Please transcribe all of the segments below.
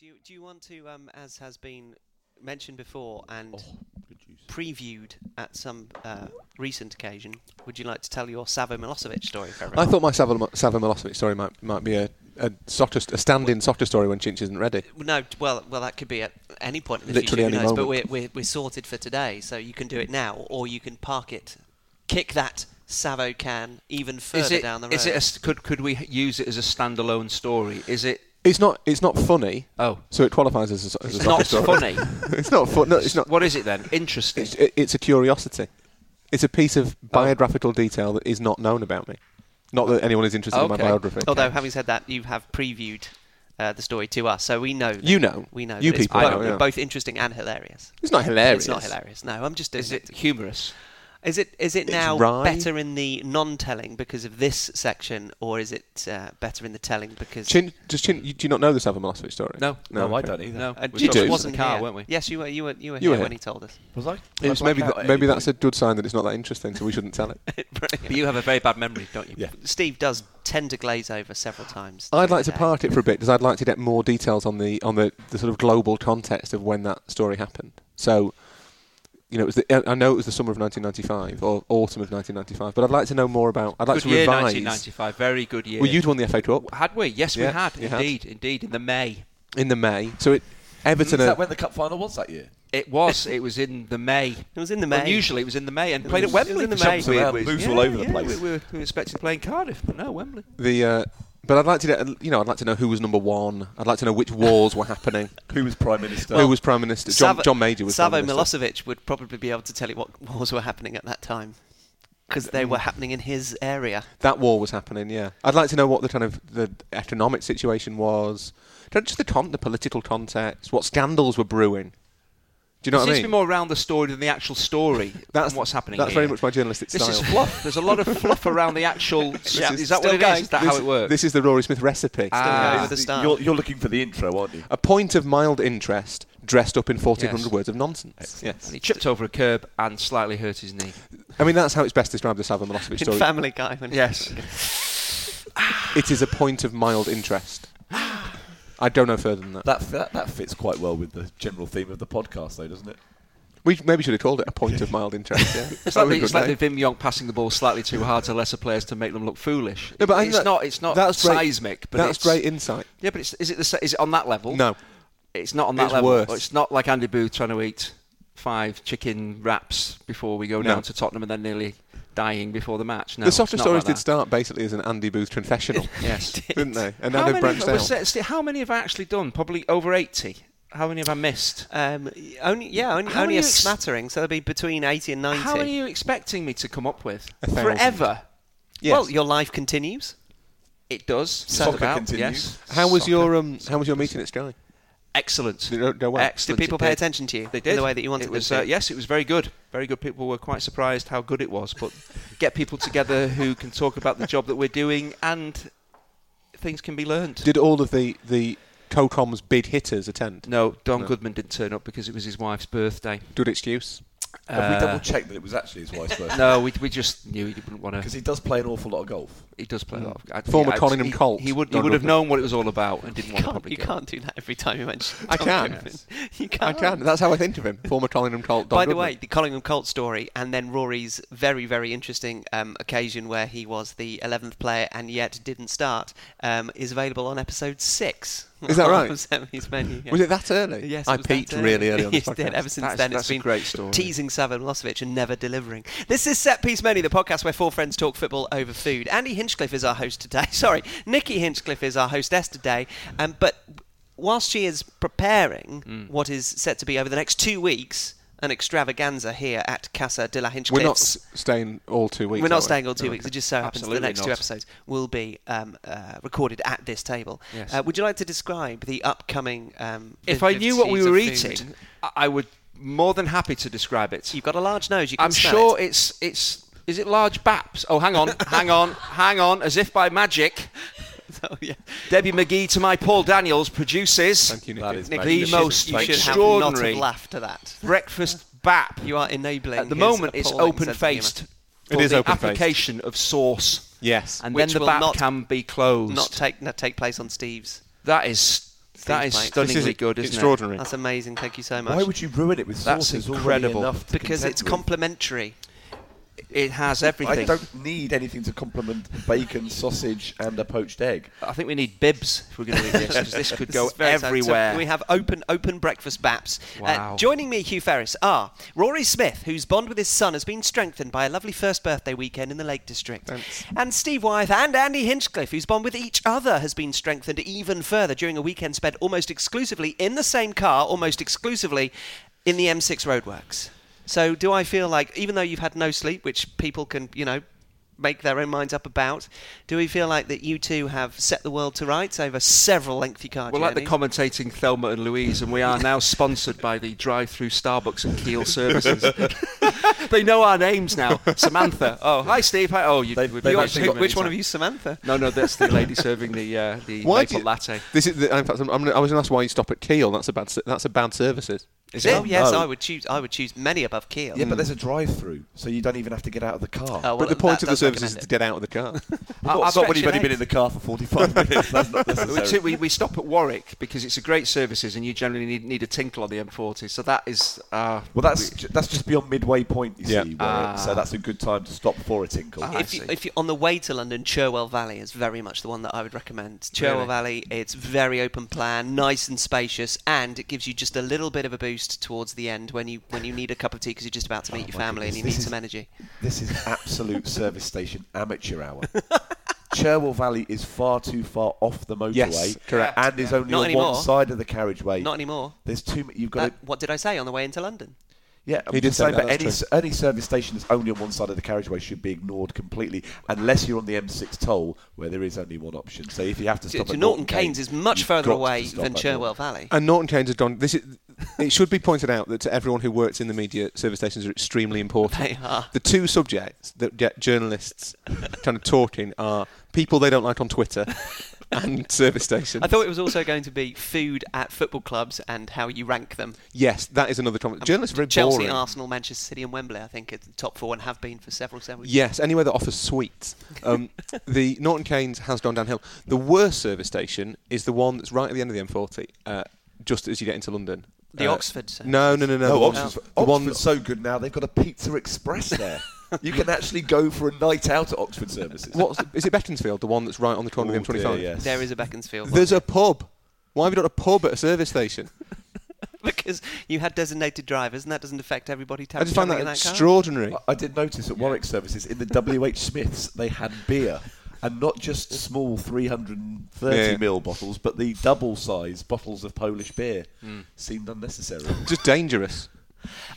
Do you, do you want to, um, as has been mentioned before and Oh, good juice. previewed at some uh, recent occasion, would you like to tell your Savo Milosevic story for I everyone? thought my Savo, Savo Milosevic story might might be a a, soccer, a stand-in soccer story when Chinch isn't ready. No, well, well, that could be at any point in the Literally future. who any knows, But we're, moment. we're, we're sorted for today, so you can do it now, or you can park it, kick that Savo can even further Is it, down the road. is it a, s- could, could we use it as a standalone story? Is it. It's not it's not funny, Oh. so it qualifies as a, as a It's soccer not story. funny. it's not fun. No, it's not. What is it then? Interesting. It's, it- it's a curiosity. It's a piece of biographical detail that is not known about me. Not that anyone is interested in my biography. Although, having said that, you have previewed uh, the story to us, so we know. that- You know. We know. You that it's people both, know, yeah. both interesting and hilarious. It's not hilarious. It's not hilarious. No, I'm just. Is doing it humorous? Is it is it It's now wry. better in the non-telling because of this section, or is it uh, better in the telling because? Chin, does Chin, you, do you not know the Savo Milosevic story? No. No, I okay. don't either. No. Uh, we You do. it wasn't in the car, here. weren't we? Yes, you were. You were. You were You here were when he told us. Was I? It's I maybe th- maybe that's a good sign that it's not that interesting, so we shouldn't tell it. But you have a very bad memory, don't you? Yeah. Steve does tend to glaze over several times. I'd like to today. part it for a bit because I'd like to get more details on the on the, the sort of global context of when that story happened. So, you know, it was the, I know it was the summer of 1995 or autumn of 1995, but I'd like to know more about. I'd like good to year, revise. 1995. Very good year. Well, you'd won the FA Cup Had we? Yes, we had. you had. Indeed, indeed. In the May. in the May, so it Everton. Is that when the cup final was that year? It was. it was in the May. It was in the May. Usually, it was in the May and It played was- at it was Wembley. in the May. weird Around, moves Yeah, all over the place. We, we, were, we were expected to play in Cardiff, but no, Wembley. the uh, but I'd like to you know I'd like to know who was number one. I'd like to know which wars were happening. Who was prime minister? who was prime minister? John, Savo- John Major was Savo prime minister. Milosevic would probably be able to tell you what wars were happening at that time because they were happening in his area. That war was happening. Yeah, I'd like to know what the kind of the economic situation was. Don't- Just the con- the political context. What scandals were brewing. Do you know It what I seems mean? to be more around the story than the actual story. That's and what's happening. That's here. very much my journalistic This style. is fluff. There's a lot of fluff around the actual. is is that what still it going. is? Is that this, how it works? This is the Rory Smith recipe. Ah. going with the start. You're, you're looking for the intro, aren't you? A point of mild interest dressed up in 1400 Yes. words of nonsense. Yes. and he tripped over a curb and slightly hurt his knee. I mean, that's how it's best described the Savo Milosevic In story. Family Guy. When Yes. it is a point of mild interest. I don't know further than that. That, that that fits quite well with the general theme of the podcast, though, doesn't it? We maybe should have called it a point of mild interest. Yeah. It's like, the, it's like the Wim Jonk passing the ball slightly too hard to lesser players to make them look foolish. No, but it's that- not. It's not that's great- seismic. But That's great insight. Yeah, but it's, is it the, is it on that level? No. it's not on that It's level. worse. It's not like Andy Booth trying to eat five chicken wraps before we go down No. to Tottenham and then nearly dying before the match. No, the it's softer stories like did start basically as an Andy Booth confessional, Yes. didn't they? And now how, they've many branched have, out. was it- how many have I actually done? Probably over 80. How many have I missed? Um, only yeah, only, only a ex- smattering. So it'll be between eighty and ninety. How are you expecting me to come up with? Forever. Yes. Well, your life continues. It does. Soccer about, continues. Yes. how was Soccer. your um? How was your meeting at Sky? Excellent. Did it go? Excellent. Did people pay attention to you They in did. the way that you wanted it them to? Uh, yes, it was very good. Very good. People were quite surprised how good it was. But get people together who can talk about the job that we're doing and things can be learned. Did all of the the CoCom's bid hitters attend? no, Don No. Goodman didn't turn up because it was his wife's birthday. Good excuse. Have we Uh, double checked that it was actually his wife's birthday? No, we, we just knew he didn't want to. Because he does play an awful lot of golf. He does play a lot. Of, I- Former I- Collingham he, Colt, He would. He Don would have Goodman. known what it was all about and didn't you want to can't, you go. can't do that every time you mention. I Don can. Goodman. You I can't. can. That's how I think of him. Former Collingham Colt. Don By the Goodman. way, the Collingham Colt story, and then Rory's very, very interesting um, occasion where he was the 11th player and yet didn't start, um, is available on episode six. Is that right? of Set Piece Menu. yeah. was it that early? Yes, I it was peaked that really early on this Yes, did. podcast. Ever since That's- then, that's it's a been great story. teasing Savo Milosevic and never delivering. This is Set Piece Menu, the podcast where four friends talk football over food. Andy Hinchcliffe is our host today. Sorry, Nikki Hinchcliffe is our hostess today. Um, but whilst she is preparing Mm. what is set to be over the next two weeks an extravaganza here at Casa de la Hinchcliffe. We're not s- staying all two weeks. We're not we? staying all two No. weeks. It just so happens the Absolutely next two episodes will be um, uh, recorded at this table. Yes. Uh, would you like to describe the upcoming? Um, If I knew what we were of food? eating, I- I would more than happy to describe it. You've got a large nose. You can I'm smell sure it. it's it's. Is it large baps? Oh, hang on, hang on, hang on. As if by magic, Oh, yeah. Debbie McGee to my Paul Daniels produces Thank you, Nicky. Nick, the you should- most you should have extraordinary not have laughed at that. breakfast bap. You are enabling. At the moment, it's open-faced. It is the open-faced. application of sauce, Yes. and Which then the will bap not- can be closed. Not take not take place on Steve's. that is That Steve's is stunningly This is good, isn't extraordinary. That's amazing. Thank you so much. Why would you ruin it with That's sauces already incredible. enough to because contend it's with? complimentary. It? has everything. I don't need anything to complement bacon, sausage, and a poached egg. I think we need bibs if we're going to do this because this could This go is very sad. So everywhere. we have open open breakfast baps. Uh, Wow. joining me, Hugh Ferris, are Rory Smith, whose bond with his son has been strengthened by a lovely first birthday weekend in the Lake District, Thanks. and Steve Wyeth and Andy Hinchcliffe, whose bond with each other has been strengthened even further during a weekend spent almost exclusively in the same car, almost exclusively in the M6 roadworks. So, do I feel like, even though you've had no sleep, which people can, you know, make their own minds up about, do we feel like that you two have set the world to rights over several lengthy car We're like the journeys? commentating Thelma and Louise, and we are now sponsored by the drive-through Starbucks and Keele services. they know our names now. Samantha. Oh, hi, Steve. Hi. Oh, you. They've- we've they've actually got- many Which one of times. you, Samantha? No, no, that's the lady serving the uh, the Why maple you- latte. This is. The, in fact, I'm, I'm, I was going to ask why you stop at Keele. That's a bad. s- That's a bad services. Is Oh yes, No. I would choose. I would choose many above Keele. Yeah, but there's a drive-through, so you don't even have to get out of the car. Oh, well, but the point of the service is recommend to get out of the car. Not, I've not when you've only been in the car for 45 minutes. That's not We, necessary. we, we stop at Warwick because it's a great services, and you generally need, need a tinkle on the M40. So that is. Uh, Well, that's ju- that's just beyond midway point, you Yeah. see. Where Ah. so that's a good time to stop for a tinkle. Ah, if you, see. if you on the way to London, Cherwell Valley is very much the one that I would recommend. Cherwell Really? Valley, it's very open plan, nice and spacious, and it gives you just a little bit of a boost towards the end when you when you need a cup of tea because you're just about to meet Oh your my family and you goodness, need this some energy. This is absolute service station amateur hour. Cherwell Valley is far too far off the motorway, Yes, correct. and is only Not on anymore. one side of the carriageway. Not anymore. There's too. m- You've got That, to. what did I say on the way into London? Yeah, He did just say that, but any true. any service station that's only on one side of the carriageway should be ignored completely, unless you're on the M6 toll, where there is only one option. So if you have to To, stop to at Norton Canes is much further away than at Cherwell Valley. And Norton Canes has gone. This is, it should be pointed out that to everyone who works in the media, service stations are extremely important. They are. The two subjects that get journalists kind of talking are people they don't like on Twitter and service stations. I thought it was also going to be food at football clubs and how you rank them. yes, that is another comment. Journalists are very Chelsea, boring. Arsenal, Manchester City, and Wembley. I think are the top four and have been for several several years. Yes, anywhere that offers sweets. Um, the Norton Canes has gone downhill. The worst service station is the one that's right at the end of the M40, uh, just as you get into London. The Uh, Oxford service. No, no, no, no. No, the one- Oxford's, the one Oxford's so good now. They've got a Pizza Express there. you can actually go for a night out at Oxford services. What's, is it Beaconsfield, the one that's right on the corner Oh of the M25? dear, yes. There is a Beaconsfield. one. There's a pub. Why have you got a pub at a service station? because you had designated drivers, and that doesn't affect everybody. I just find that, that extraordinary. I- I did notice at Warwick services in the WH Smiths they had beer. And not just small 330 Yeah. ml bottles, but the double size bottles of Polish beer. Hmm. Seemed unnecessary. Just dangerous.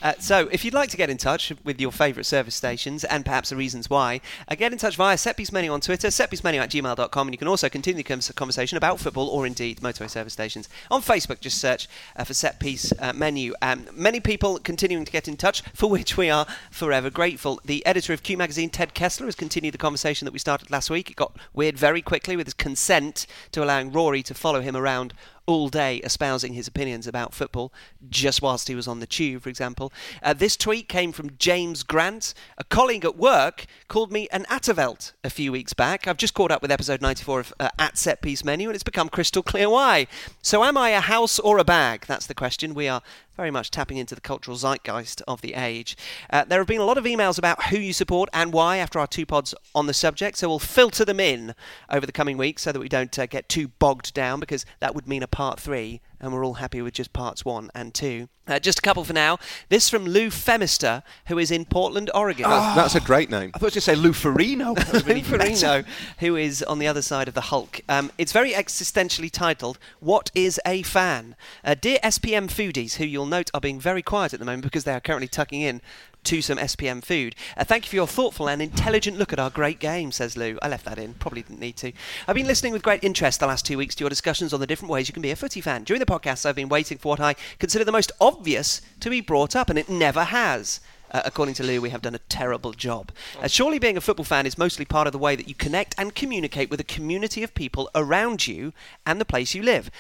Uh, so, if you'd like to get in touch with your favourite service stations and perhaps the reasons why, uh, get in touch via Setpiece Menu on Twitter, setpiecemenu at gmail.com, and you can also continue the conversation about football or indeed motorway service stations. On Facebook, just search uh, for Setpiece uh, Menu. Um, many people continuing to get in touch, for which we are forever grateful. The editor of Q Magazine, Ted Kessler, has continued the conversation that we started last week. It got weird very quickly with his consent to allowing Rory to follow him around all day espousing his opinions about football, just whilst he was on the tube, for example. Uh, this tweet came from James Grant. A colleague at work called me an Atavelt a few weeks back. I've just caught up with episode 94 of uh, At Set Piece Menu, and it's become crystal clear why. So, am I a house or a bag? That's the question. We are very much tapping into the cultural zeitgeist of the age. Uh, there have been a lot of emails about who you support and why after our two pods on the subject, so we'll filter them in over the coming weeks so that we don't uh, get too bogged down because that would mean a part three, and we're all happy with just parts one and two. Uh, just a couple for now. This from Lou Femister, who is in Portland, Oregon. That's a great name. I thought you say Lou Ferrigno. That would've been even better. Ferrigno, who is on the other side of the Hulk. Um, it's very existentially titled, What is a Fan? Uh, dear SPM foodies, who you'll note are being very quiet at the moment because they are currently tucking in to some SPM food. Uh, thank you for your thoughtful and intelligent look at our great game, says Lou. I left that in, probably didn't need to. I've been listening with great interest the last two weeks to your discussions on the different ways you can be a footy fan. During the podcast, I've been waiting for what I consider the most obvious to be brought up, and it never has. Uh, according to Lou, we have done a terrible job. Uh, surely being a football fan is mostly part of the way that you connect and communicate with a community of people around you and the place you live.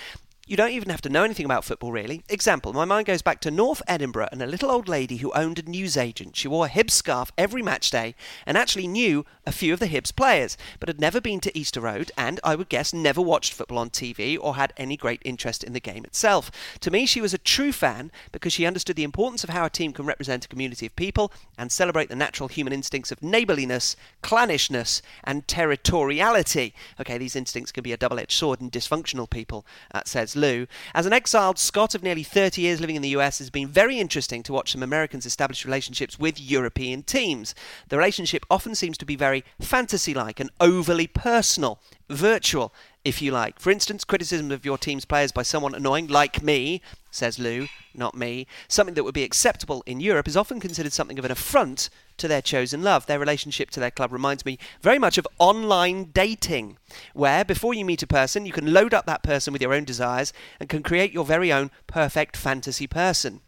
You don't even have to know anything about football, really. Example, my mind goes back to North Edinburgh and a little old lady who owned a newsagent. She wore a Hibs scarf every match day and actually knew a few of the Hibs players, but had never been to Easter Road and, I would guess, never watched football on TV or had any great interest in the game itself. To me, she was a true fan because she understood the importance of how a team can represent a community of people and celebrate the natural human instincts of neighbourliness, clannishness, and territoriality. Okay, these instincts can be a double edged sword in dysfunctional people, uh, says Lou. As an exiled Scot of nearly 30 years living in the US, it's been very interesting to watch some Americans establish relationships with European teams. The relationship often seems to be very fantasy like and overly personal, virtual, if you like. For instance, criticism of your team's players by someone annoying, like me, says Lou, not me, something that would be acceptable in Europe is often considered something of an affront to their chosen love. Their relationship to their club reminds me very much of online dating, where before you meet a person, you can load up that person with your own desires and can create your very own perfect fantasy person.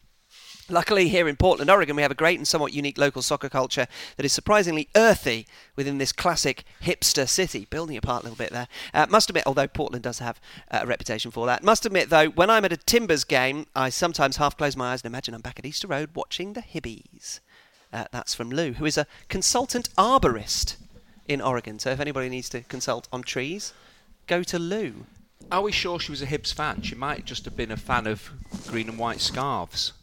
Luckily, here in Portland, Oregon, we have a great and somewhat unique local soccer culture that is surprisingly earthy within this classic hipster city. Building apart a little bit there. Uh, must admit, although Portland does have uh, a reputation for that, must admit though, when I'm at a Timbers game, I sometimes half close my eyes and imagine I'm back at Easter Road watching the Hibbies. Uh, that's from Lou, who is a consultant arborist in Oregon. So if anybody needs to consult on trees, go to Lou. Are we sure she was a Hibs fan? She might just have been a fan of green and white scarves.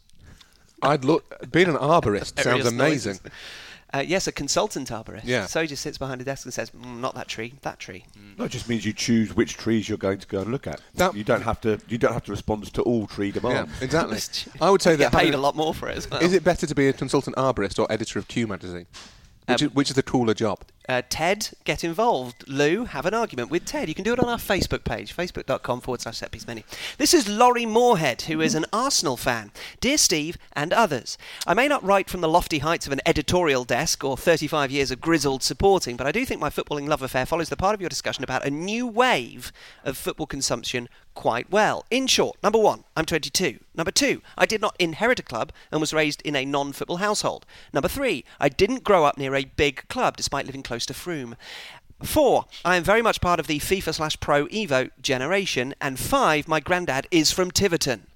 I'd look. Being an arborist sounds amazing. Uh, yes, a consultant arborist. Yeah. So he just sits behind a desk and says, mm, "Not that tree, that tree." No, it just means you choose which trees you're going to go and look at. That- you don't have to. You don't have to respond to all tree Yeah, demands. exactly. I would say You that. get paid having- a lot more for it as well. Is it better to be a consultant arborist or editor of Q magazine? Which, Um, is, which is the cooler job? Uh, Ted, get involved. Lou, have an argument with Ted. You can do it on our Facebook page, facebook.com forward slash setpiece. This is Laurie Moorhead, who is an Arsenal fan. Dear Steve and others, I may not write from the lofty heights of an editorial desk or 35 years of grizzled supporting, but I do think my footballing love affair follows the part of your discussion about a new wave of football consumption quite well. In short, number one, I'm 22. Number two, I did not inherit a club and was raised in a non football household. Number three, I didn't grow up near a big club despite living close to Frome. Four, I am very much part of the FIFA slash Pro Evo generation. And five, my granddad is from Tiverton.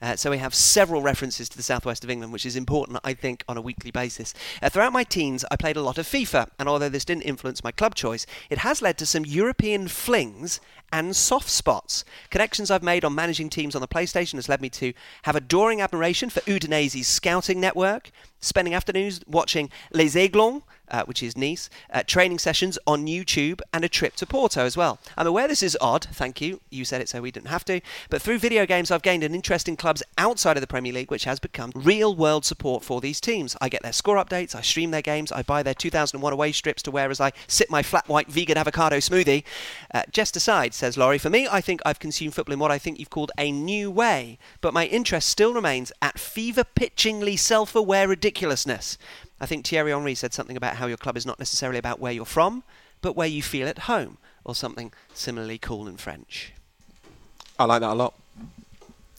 Uh, so we have several references to the southwest of England, which is important, I think, on a weekly basis. Uh, throughout my teens, I played a lot of FIFA, and although this didn't influence my club choice, it has led to some European flings and soft spots. Connections I've made on managing teams on the PlayStation has led me to have adoring admiration for Udinese's scouting network, spending afternoons watching Les Aiglons, uh, which is Nice, uh, training sessions on YouTube, and a trip to Porto as well. I'm aware this is odd, thank you. You said it so we didn't have to. But through video games, I've gained an interest in clubs outside of the Premier League, which has become real world support for these teams. I get their score updates, I stream their games, I buy their 2001 away strips to wear as I sip my flat white vegan avocado smoothie. Uh, just aside, says Laurie, for me, I think I've consumed football in what I think you've called a new way, but my interest still remains at fever pitchingly self aware ridiculousness. I think Thierry Henry said something about how your club is not necessarily about where you're from, but where you feel at home, or something similarly cool and French. I like that a lot.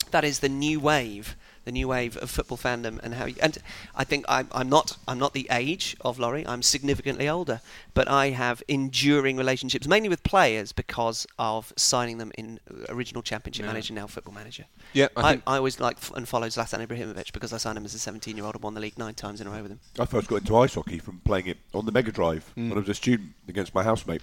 That is the new wave, the new wave of football fandom, and how. You, and I think I'm, I'm not I'm not the age of Laurie. I'm significantly older, but I have enduring relationships, mainly with players, because of signing them in uh, original Championship Yeah. Manager, now Football Manager. Yeah, I I, think I always liked and followed Zlatan Ibrahimovic because I signed him as a 17 year old and won the league nine times in a row with him. I first got into ice hockey from playing it on the Mega Drive mm. when I was a student against my housemate.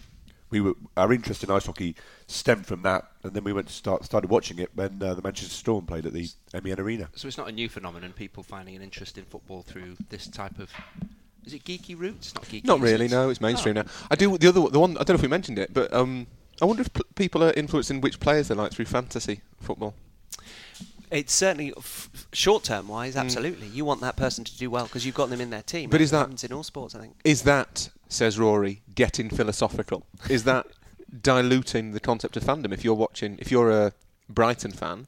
We were our interest in ice hockey stemmed from that, and then we went to start started watching it when uh, the Manchester Storm played at the MEN Arena. So it's not a new phenomenon. People finding an interest in football through this type of. Is it geeky roots? Not geeky. not really. it? No, it's mainstream Oh. now. I do the other the one. I don't know if we mentioned it, but um, I wonder if p- people are influencing which players they like through fantasy football. It's certainly f- short term wise, absolutely. You want that person to do well because you've got them in their team. But is that- happens in all sports? I think. Is that, says Rory, getting philosophical? Is that diluting the concept of fandom? If you're watching, if you're a Brighton fan,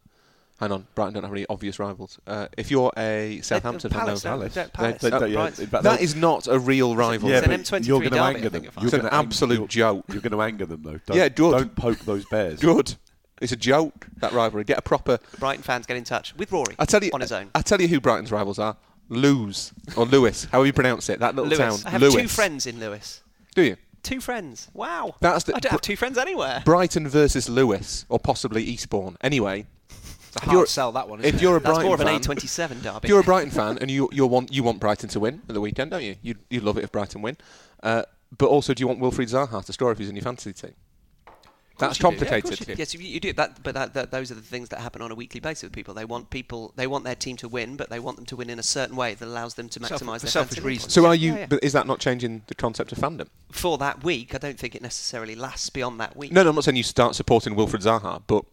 hang on, Brighton don't have any obvious rivals. Uh, if you're a Southampton fan, Palace, no, don't- Palace. Palace. They- they- yeah, in fact, that not a real rival. yeah, It's an M23 you're going to anger them. think, You're It's an gonna ang- absolute you're- joke. You're going to anger them though. Don't, Yeah, good. Don't poke those bears. Good. It's a joke that rivalry. Get a proper. Brighton fans get in touch with Rory I tell you, on his own. I tell you who Brighton's rivals are. Lewes or Lewis, however you pronounce it. That little Lewis. town. I have Lewis. two friends in Lewis. Do you? Two friends. Wow. That's the- I don't have two friends anywhere. Brighton versus Lewis, or possibly Eastbourne. Anyway, It's a If you're- hard sell that one. If it? you're a That's Brighton more of an fan, A27 derby. If you're a Brighton fan and you you want you want Brighton to win at the weekend, don't you? You you love it if Brighton win. Uh, but also, do you want Wilfried Zaha to score if he's in your fantasy team? That's you yeah, complicated. you. Yes, you, you do. That, but that, that, those are the things that happen on a weekly basis with people. They want people. They want their team to win, but they want them to win in a certain way that allows them to maximise for their selfish reasons. So are you? Yeah, yeah. But is that not changing the concept of fandom? for that week? I don't think it necessarily lasts beyond that week. No, no, I'm not saying you start supporting Wilfried Zaha, but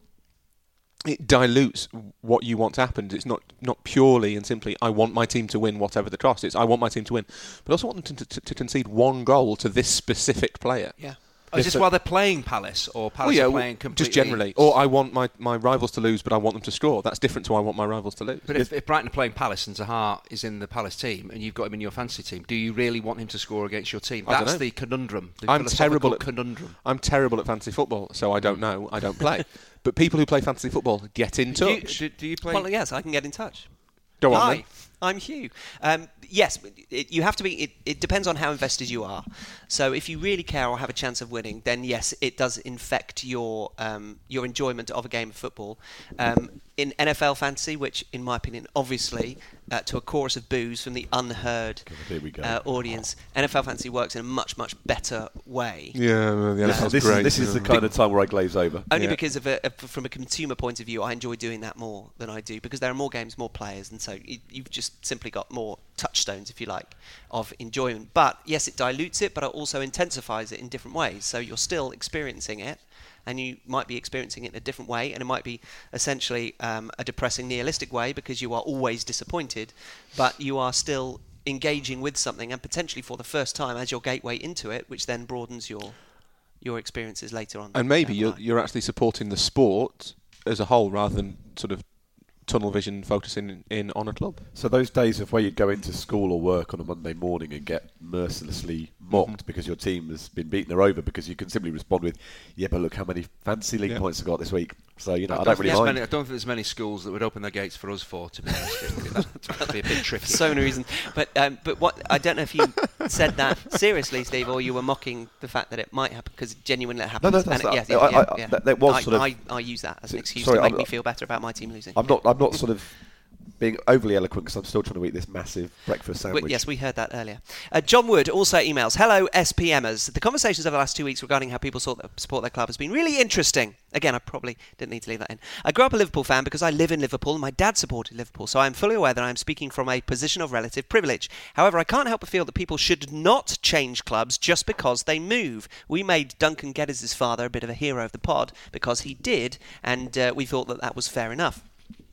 it dilutes what you want to happen. It's not not purely and simply I want my team to win whatever the cost. It's I want my team to win, but I also want them to, to, to concede one goal to this specific player. Yeah. Oh, is this while they're playing Palace or Palace Oh yeah, are playing completely? just generally. Or I want my, my rivals to lose, but I want them to score. That's different to I want my rivals to lose. But if, if Brighton are playing Palace and Zaha is in the Palace team and you've got him in your fantasy team, do you really want him to score against your team? That's the conundrum. The I'm terrible at conundrum. I'm terrible at fantasy football, so I don't know. I don't play. but people who play fantasy football get in Do you, touch. do, do you play? Well, yes, I can get in touch. Go on. Hi, then. I'm Hugh. Um, yes, it, you have to be. It, it depends on how invested you are. So if you really care or have a chance of winning, then yes, it does infect your um, your enjoyment of a game of football. Um, in NFL fantasy, which in my opinion, obviously, uh, to a chorus of boos from the unheard we go. uh, audience, NFL fantasy works in a much much better way. Yeah, well, the NFL's this, great. is, this is the kind of time where I glaze over. Only Yeah. because of a, of- from a consumer point of view, I enjoy doing that more than I do because there are more games, more players, and so you, you've just simply got more touchstones, if you like, of enjoyment. But yes, it dilutes it, but it also intensifies it in different ways. So you're still experiencing it, and you might be experiencing it in a different way, and it might be essentially um, a depressing, nihilistic way because you are always disappointed, but you are still engaging with something, and potentially for the first time as your gateway into it, which then broadens your your experiences later on. and maybe you're, you're actually supporting the sport as a whole rather than sort of tunnel vision focusing in on a club. So those days of where you'd go into school or work on a Monday morning and get mercilessly mm-hmm. mocked because your team has been beaten or over because you can simply respond with, "Yeah, but look how many fancy league Yeah. points I got this week." So you know, I, don't don't think really there's mind. many, I don't think there's many schools that would open their gates for us for. To be honest, that'd be a bit tricky. for so many reasons. But um, but what I don't know if you said that seriously, Steve, or you were mocking the fact that it might happen because genuinely it happens. no, no, that's And it- not- yeah, I- yeah, I- yeah. that- that was I, sort of- I, I use that as an excuse sorry, to make I'm- me feel better about my team losing. I'm not. I'm not sort of being overly eloquent because I'm still trying to eat this massive breakfast sandwich. yes, we heard that earlier. Uh, John Wood also emails Hello, SPMers. The conversations over the last two weeks regarding how people sort support their club has been really interesting. Again, I probably didn't need to leave that in. I grew up a Liverpool fan because I live in Liverpool and my dad supported Liverpool, so I am fully aware that I am speaking from a position of relative privilege. However, I can't help but feel that people should not change clubs just because they move. We made Duncan Geddes' father a bit of a hero of the pod because he did, and uh, we thought that that was fair enough.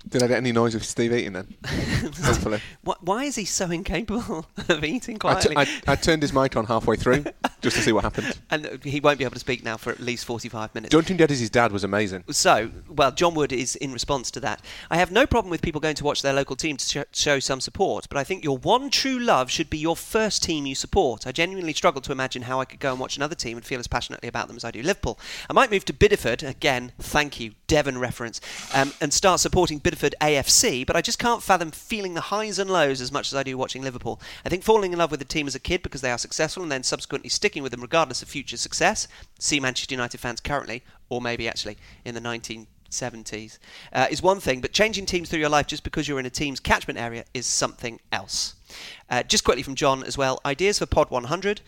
Did I get any noise of Steve eating then? Hopefully. Wh- Why is he so incapable of eating quietly? I, I turned his mic on halfway through just to see what happened. and he won't be able to speak now for at least 45 minutes. Duncan Geddes' dad was amazing. So, well, John Wood is in response to that. I have no problem with people going to watch their local team to sh- show some support, but I think your one true love should be your first team you support. I genuinely struggle to imagine how I could go and watch another team and feel as passionately about them as I do Liverpool. I might move to Bideford, again, thank you, Devon reference, um, and start supporting Bideford AFC, but I just can't fathom feeling the highs and lows as much as I do watching Liverpool. I think falling in love with the team as a kid because they are successful and then subsequently sticking with them regardless of future success, see Manchester United fans currently, or maybe actually in the 1970s, uh, is one thing, but changing teams through your life just because you're in a team's catchment area is something else. Uh, just quickly from John as well ideas for Pod 100.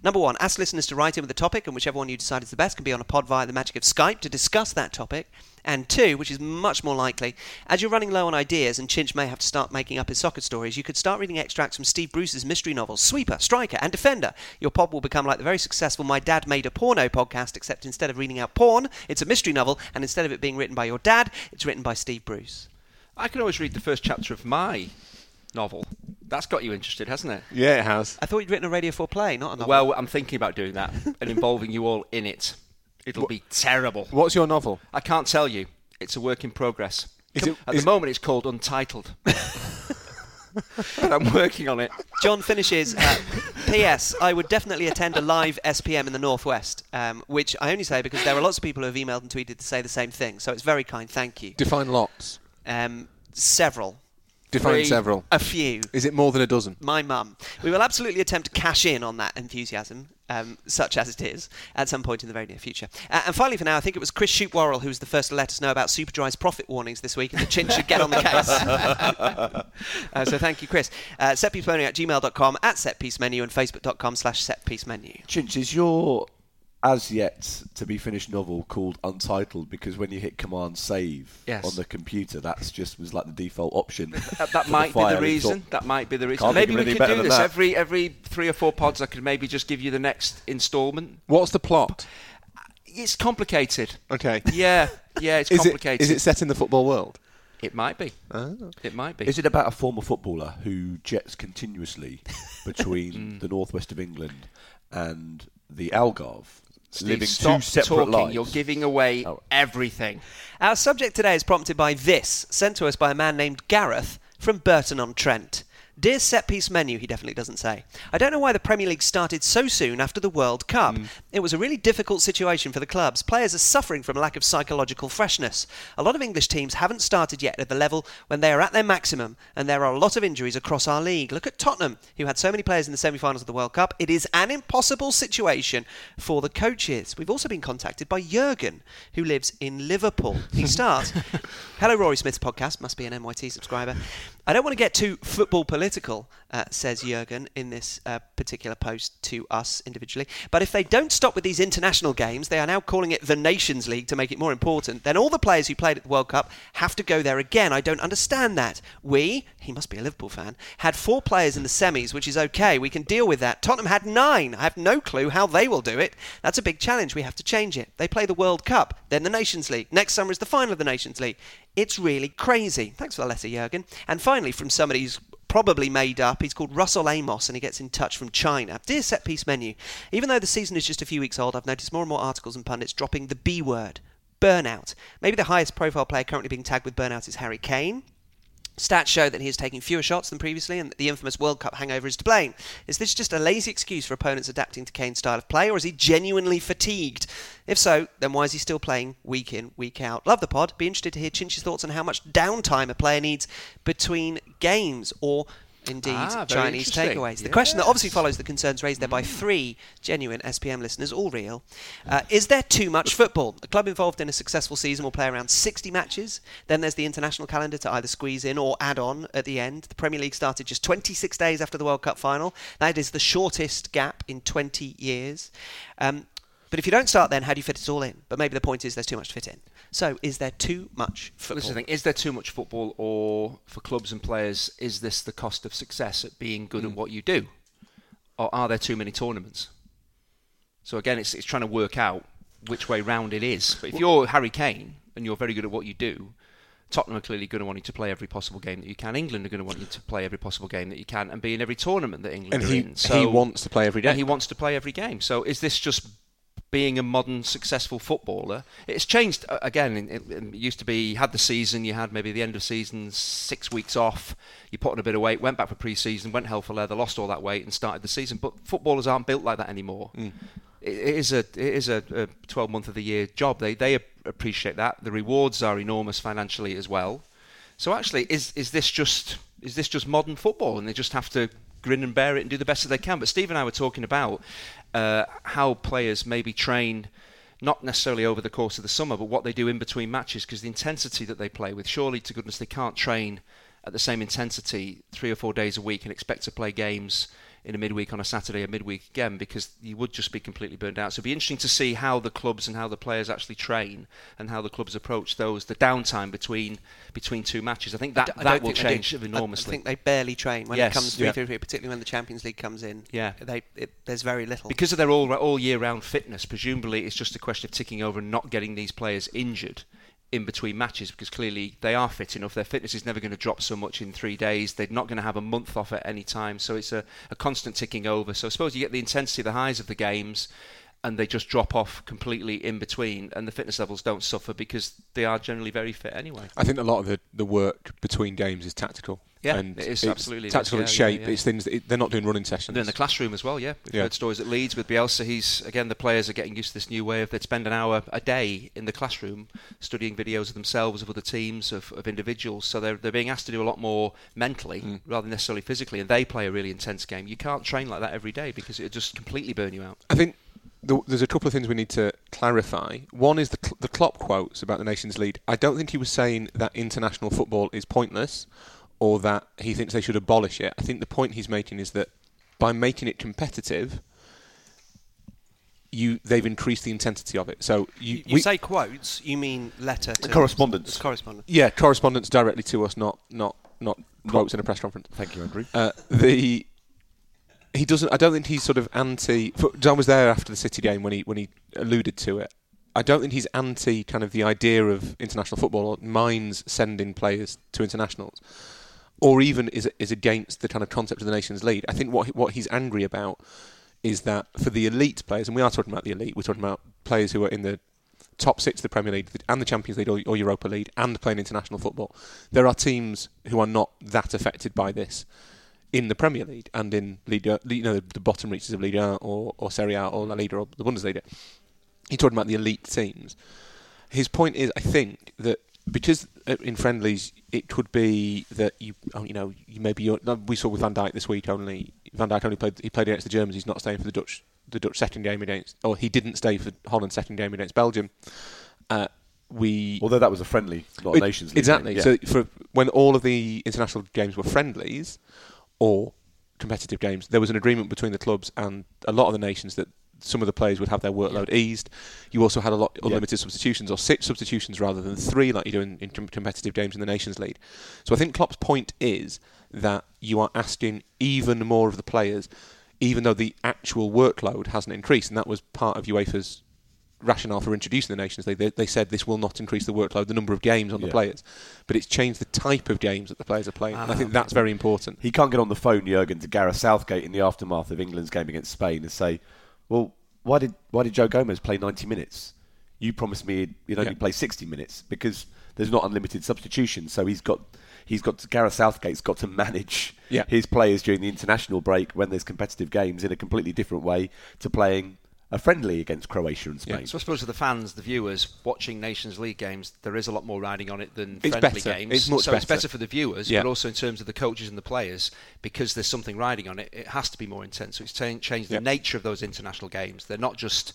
Number one, ask listeners to write in with a topic, and whichever one you decide is the best can be on a pod via the magic of Skype to discuss that topic. And two, which is much more likely, as you're running low on ideas and Chinch may have to start making up his soccer stories, you could start reading extracts from Steve Bruce's mystery novels, Sweeper, Striker, and Defender. Your pod will become like the very successful My Dad Made a Porno podcast, except instead of reading out porn, it's a mystery novel, and instead of it being written by your dad, it's written by Steve Bruce. I can always read the first chapter of my novel. That's got you interested, hasn't it? Yeah, it has. I thought you'd written a Radio 4 play, not a novel. Well, I'm thinking about doing that and involving you all in it. It'll be terrible. What's your novel? I can't tell you. It's a work in progress. Is it- At is- the moment, it's called Untitled. but I'm working on it. John finishes. Uh, P.S. I would definitely attend a live SPM in the Northwest, um, which I only say because there are lots of people who have emailed and tweeted to say the same thing. So it's very kind. Thank you. Define lots. Um, several. Define Three. several. A few. Is it more than a dozen? My mum. We will absolutely attempt to cash in on that enthusiasm, um, such as it is, at some point in the very near future. Uh, and finally, for now, I think it was Chris Shoot Worrell who was the first to let us know about Superdry's profit warnings this week, and the Chin should get on the case. uh, so thank you, Chris. Uh, setpiecemenu at gmail.com, at setpiecemenu, and facebook.com slash setpiecemenu. Chinch, is your as yet to be finished novel called Untitled because when you hit Command Save Yes. on the computer, that's just was like the default option. That, that for might be the reason. all- That might be the reason. Can't Maybe of we could do this that. every every three or four pods. I could maybe just give you the next instalment. What's the plot? It's complicated. Okay. Yeah, yeah, it's Is complicated. is it set in the football world? It might be. It might be. Is it about a former footballer who jets continuously Mm. between the northwest of England and the Algarve, Steve, living stop two separate talking. lives? You're giving away Oh. everything. Our subject today is prompted by this, sent to us by a man named Gareth from Burton on Trent. Dear set piece menu, he definitely doesn't say. I don't know why the Premier League started so soon after the World Cup. Hmm. It was a really difficult situation for the clubs. Players are suffering from a lack of psychological freshness. A lot of English teams haven't started yet at the level when they are at their maximum, and there are a lot of injuries across our league. Look at Tottenham, who had so many players in the semi finals of the World Cup. It is an impossible situation for the coaches. We've also been contacted by Jurgen, who lives in Liverpool. He starts Hello, Rory Smith's podcast. Must be an NYT subscriber. I don't want to get too football political, uh, says Jurgen in this uh, particular post to us individually. But if they don't stop with these international games, they are now calling it the Nations League to make it more important, then all the players who played at the World Cup have to go there again. I don't understand that. We, he must be a Liverpool fan, had four players in the semis, which is okay. We can deal with that. Tottenham had nine. I have no clue how they will do it. That's a big challenge. We have to change it. They play the World Cup, then the Nations League. Next summer is the final of the Nations League. It's really crazy. Thanks for the letter, Jurgen. And finally, from somebody who's probably made up. He's called Russell Amos and he gets in touch from China. Dear Set Piece Menu, even though the season is just a few weeks old, I've noticed more and more articles and pundits dropping the B word. Burnout. Maybe the highest profile player currently being tagged with burnout is Harry Kane. Stats show that he is taking fewer shots than previously and that the infamous World Cup hangover is to blame. Is this just a lazy excuse for opponents adapting to Kane's style of play, or is he genuinely fatigued? If so, then why is he still playing week in, week out? Love the pod. Be interested to hear Chinch's thoughts on how much downtime a player needs between games, or indeed Ah, Chinese takeaways. The question that obviously follows the concerns raised there by three genuine SPM listeners, all real. Uh, is there too much football? A club involved in a successful season will play around 60 matches. Then there's the international calendar to either squeeze in or add on at the end. The Premier League started just 26 days after the World Cup final. That is the shortest gap in 20 years. Um, but if you don't start then, how do you fit it all in? But maybe the point is there's too much to fit in. So, is there too much football? This is the thing. Is there too much football, or for clubs and players, is this the cost of success at being good Hmm. at what you do, or are there too many tournaments? So again, it's it's trying to work out which way round it is. But if you're Harry Kane and you're very good at what you do, Tottenham are clearly going to want you to play every possible game that you can. England are going to want you to play every possible game that you can and be in every tournament that England And are he, in. he wants to play every day. and he wants to play every game. So is this just being a modern successful footballer? It's changed uh, again. It, it- used to be you had the season, you had maybe the end of season, six weeks off. You put on a bit of weight, went back for pre-season, went hell for leather, lost all that weight, and started the season. But footballers aren't built like that anymore. It, it is a it is a, a 12 month of the year job. They they appreciate that. The rewards are enormous financially as well. So actually, is is this just is this just modern football, and they just have to grin and bear it and do the best that they can? But Steve and I were talking about uh, how players maybe train not necessarily over the course of the summer, but what they do in between matches, because the intensity that they play with, surely to goodness they can't train at the same intensity three or four days a week and expect to play games in a midweek on a Saturday, a midweek again, because you would just be completely burned out. So it'd be interesting to see how the clubs and how the players actually train and how the clubs approach those the downtime between between two matches. I think that I that will think they do. change enormously. I think they barely train when Yes. it comes through, Yeah. through, through, particularly when the Champions League comes in. Yeah. they it, there's very little. because of their all all year round fitness, presumably it's just a question of ticking over and not getting these players injured in between matches because clearly they are fit enough. Their fitness is never going to drop so much in three days. They're not going to have a month off at any time. So it's a, a constant ticking over. So I suppose you get the intensity, the highs of the games. And they just drop off completely in between, and the fitness levels don't suffer because they are generally very fit anyway. I think a lot of the, the work between games is tactical. Yeah, and it is, absolutely tactical. yeah, it's yeah, shape. yeah. It's things that it, they're not doing running sessions. And in the classroom as well, yeah. We've Yeah. heard stories at Leeds with Bielsa. He's again the players are getting used to this new way of they'd spend an hour a day in the classroom studying videos of themselves, of other teams, of, of individuals. So they're they're being asked to do a lot more mentally Mm. rather than necessarily physically. And they play a really intense game. You can't train like that every day because it just completely burn you out. I think there's a couple of things we need to clarify. One is the, Cl- the Klopp quotes about the Nations League. I don't think he was saying that international football is pointless or that he thinks they should abolish it. I think the point he's making is that by making it competitive, you they've increased the intensity of it. So you, You, you we- say quotes, you mean letter to Correspondence. It's correspondence. yeah, correspondence directly to us, not not not quotes in a press conference. Thank you, Andrew. Uh, the he doesn't. I don't think he's sort of anti. John was there after the City game when he when he alluded to it. I don't think he's anti kind of the idea of international football or minds sending players to internationals, or even is is against the kind of concept of the Nations League. I think what what he's angry about is that for the elite players, and we are talking about the elite, we're talking about players who are in the top six of the Premier League and the Champions League or Europa League and playing international football. There are teams who are not that affected by this in the Premier League and in Liga, you know, the bottom reaches of Liga or, or Serie A or La Liga or the Bundesliga. He's talking about the elite teams. His point is, I think, that because uh, in friendlies it could be that you, oh, you know, you maybe we saw with Van Dijk this week only. Van Dijk only played. He played against the Germans. He's not staying for the Dutch. The Dutch second game against, or he didn't stay for Holland's second game against Belgium. Uh, we Although that was a friendly, not it- Nations League. Exactly. game, So for when all of the international games were friendlies or competitive games, there was an agreement between the clubs and a lot of the nations that some of the players would have their workload eased. You also had a lot unlimited substitutions or six substitutions rather than three like you do in, in competitive games in the Nations League. So I think Klopp's point is that you are asking even more of the players, even though the actual workload hasn't increased, and that was part of UEFA's rationale for introducing the Nations League. They, they said this will not increase the workload, the number of games on the Yeah. players, but it's changed the type of games that the players are playing. and I think that's very important. He can't get on the phone, Jurgen, to Gareth Southgate in the aftermath of England's game against Spain and say, "Well, why did why did Joe Gomez play 90 minutes? You promised me he'd, he'd only Yeah. play 60 minutes because there's not unlimited substitutions. So he's got he's got to, Gareth Southgate's got to manage Yeah. his players during the international break when there's competitive games in a completely different way to playing a friendly against Croatia and Spain. So I suppose for the fans, the viewers watching Nations League games, there is a lot more riding on it than It's friendly better. games. It's much so it's better. better for the viewers, Yeah. but also in terms of the coaches and the players, because there's something riding on it. It has to be more intense. So it's cha- changed Yeah. the nature of those international games. They're not just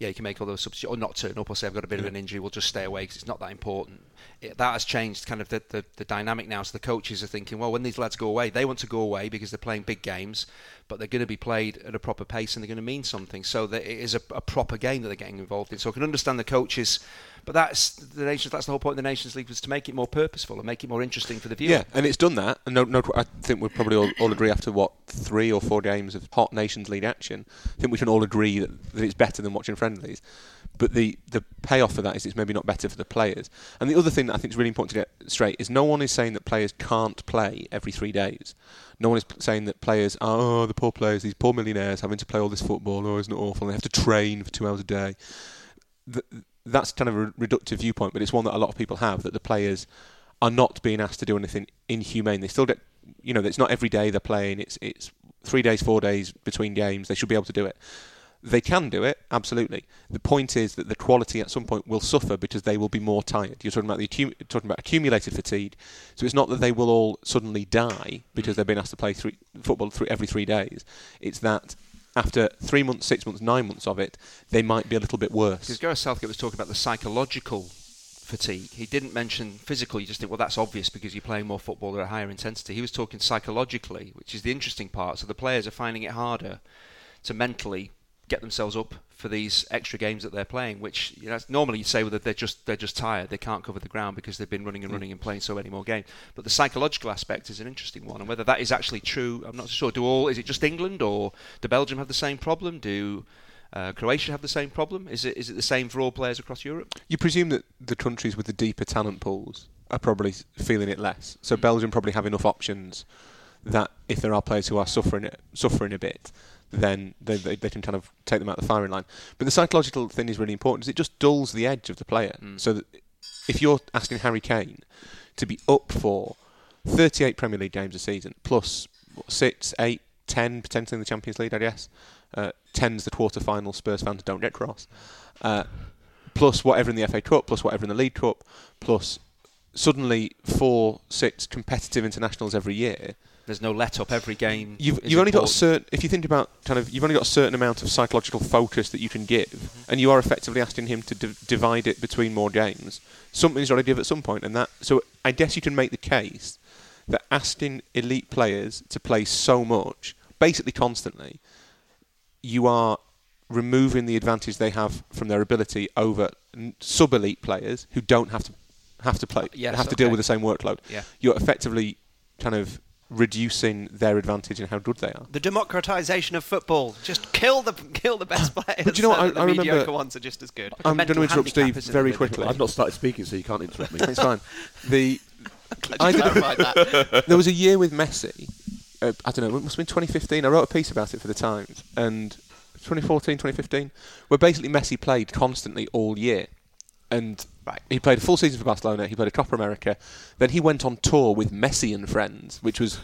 yeah, you can make all those substitutes or not turn up or say I've got a bit of an injury, we'll just stay away because it's not that important. It, that has changed kind of the, the, the dynamic now. So the coaches are thinking, well, when these lads go away, they want to go away because they're playing big games, but they're going to be played at a proper pace and they're going to mean something. So that it is a, a proper game that they're getting involved in. So I can understand the coaches, but that's the nations. That's the whole point of the Nations League was to make it more purposeful and make it more interesting for the viewer. Yeah, and it's done that. And no, no, I think we'll probably all, all agree after what three or four games of hot Nations League action. I think we can all agree that, that it's better than watching friendlies. But the, the payoff for that is it's maybe not better for the players. And the other thing that I think is really important to get straight is no one is saying that players can't play every three days. No one is saying that players are oh the poor players, these poor millionaires having to play all this football. Oh, isn't it awful? And they have to train for two hours a day. Th- that's kind of a reductive viewpoint, but it's one that a lot of people have that the players are not being asked to do anything inhumane. They still get, you know, it's not every day they're playing. It's it's three days, four days between games. They should be able to do it. They can do it, absolutely. The point is that the quality at some point will suffer because they will be more tired. You're talking about the accu- talking about accumulated fatigue. So it's not that they will all suddenly die because mm. they've been asked to play three, football three, every three days. It's that after three months, six months, nine months of it, they might be a little bit worse. Because Gareth Southgate was talking about the psychological fatigue. He didn't mention physical. You just think, well, that's obvious because you're playing more football at a higher intensity. He was talking psychologically, which is the interesting part. So the players are finding it harder to mentally get themselves up for these extra games that they're playing. Which you know, normally you'd say well, they're just they're just tired. They can't cover the ground because they've been running and running and playing so many more games. But the psychological aspect is an interesting one, and whether that is actually true, I'm not sure. Do all is it just England or do Belgium have the same problem? Do uh, Croatia have the same problem? Is it is it the same for all players across Europe? You presume that the countries with the deeper talent pools are probably feeling it less. So Belgium probably have enough options that if there are players who are suffering it, suffering a bit, then they, they, they can kind of take them out the firing line. But the psychological thing is really important. Is it just dulls the edge of the player. So that if you're asking Harry Kane to be up for 38 Premier League games a season plus what, six, eight, ten potentially in the Champions League, I guess. Uh, ten's the quarter-final. Spurs fans don't get cross. Uh, plus whatever in the FA Cup, plus whatever in the League Cup, plus suddenly four, six competitive internationals every year. There's no let up every game. You've, you've only got a certain. If you think about kind of, you've only got a certain amount of psychological focus that you can give, Mm-hmm. and you are effectively asking him to div- divide it between more games. Something's got to give at some point, and that. So I guess you can make the case that asking elite players to play so much, basically constantly, you are removing the advantage they have from their ability over n- sub-elite players who don't have to have to play, Yes, have to deal with the same workload. Yeah. You're effectively kind of reducing their advantage in how good they are. The democratization of football. Just kill the kill the best players. But you know what, so I- that the I remember- mediocre ones are just as good. I'm mental going to interrupt Steve very quickly. I've not started speaking, so you can't interrupt me. it's fine. The I you did- clarified that. there was a year with Messi. Uh, I don't know. It must have been 2015. I wrote a piece about it for the Times, and 2014, 2015, where basically Messi played constantly all year, and Right. he played a full season for Barcelona. He played a Copa America. Then he went on tour with Messi and friends, which was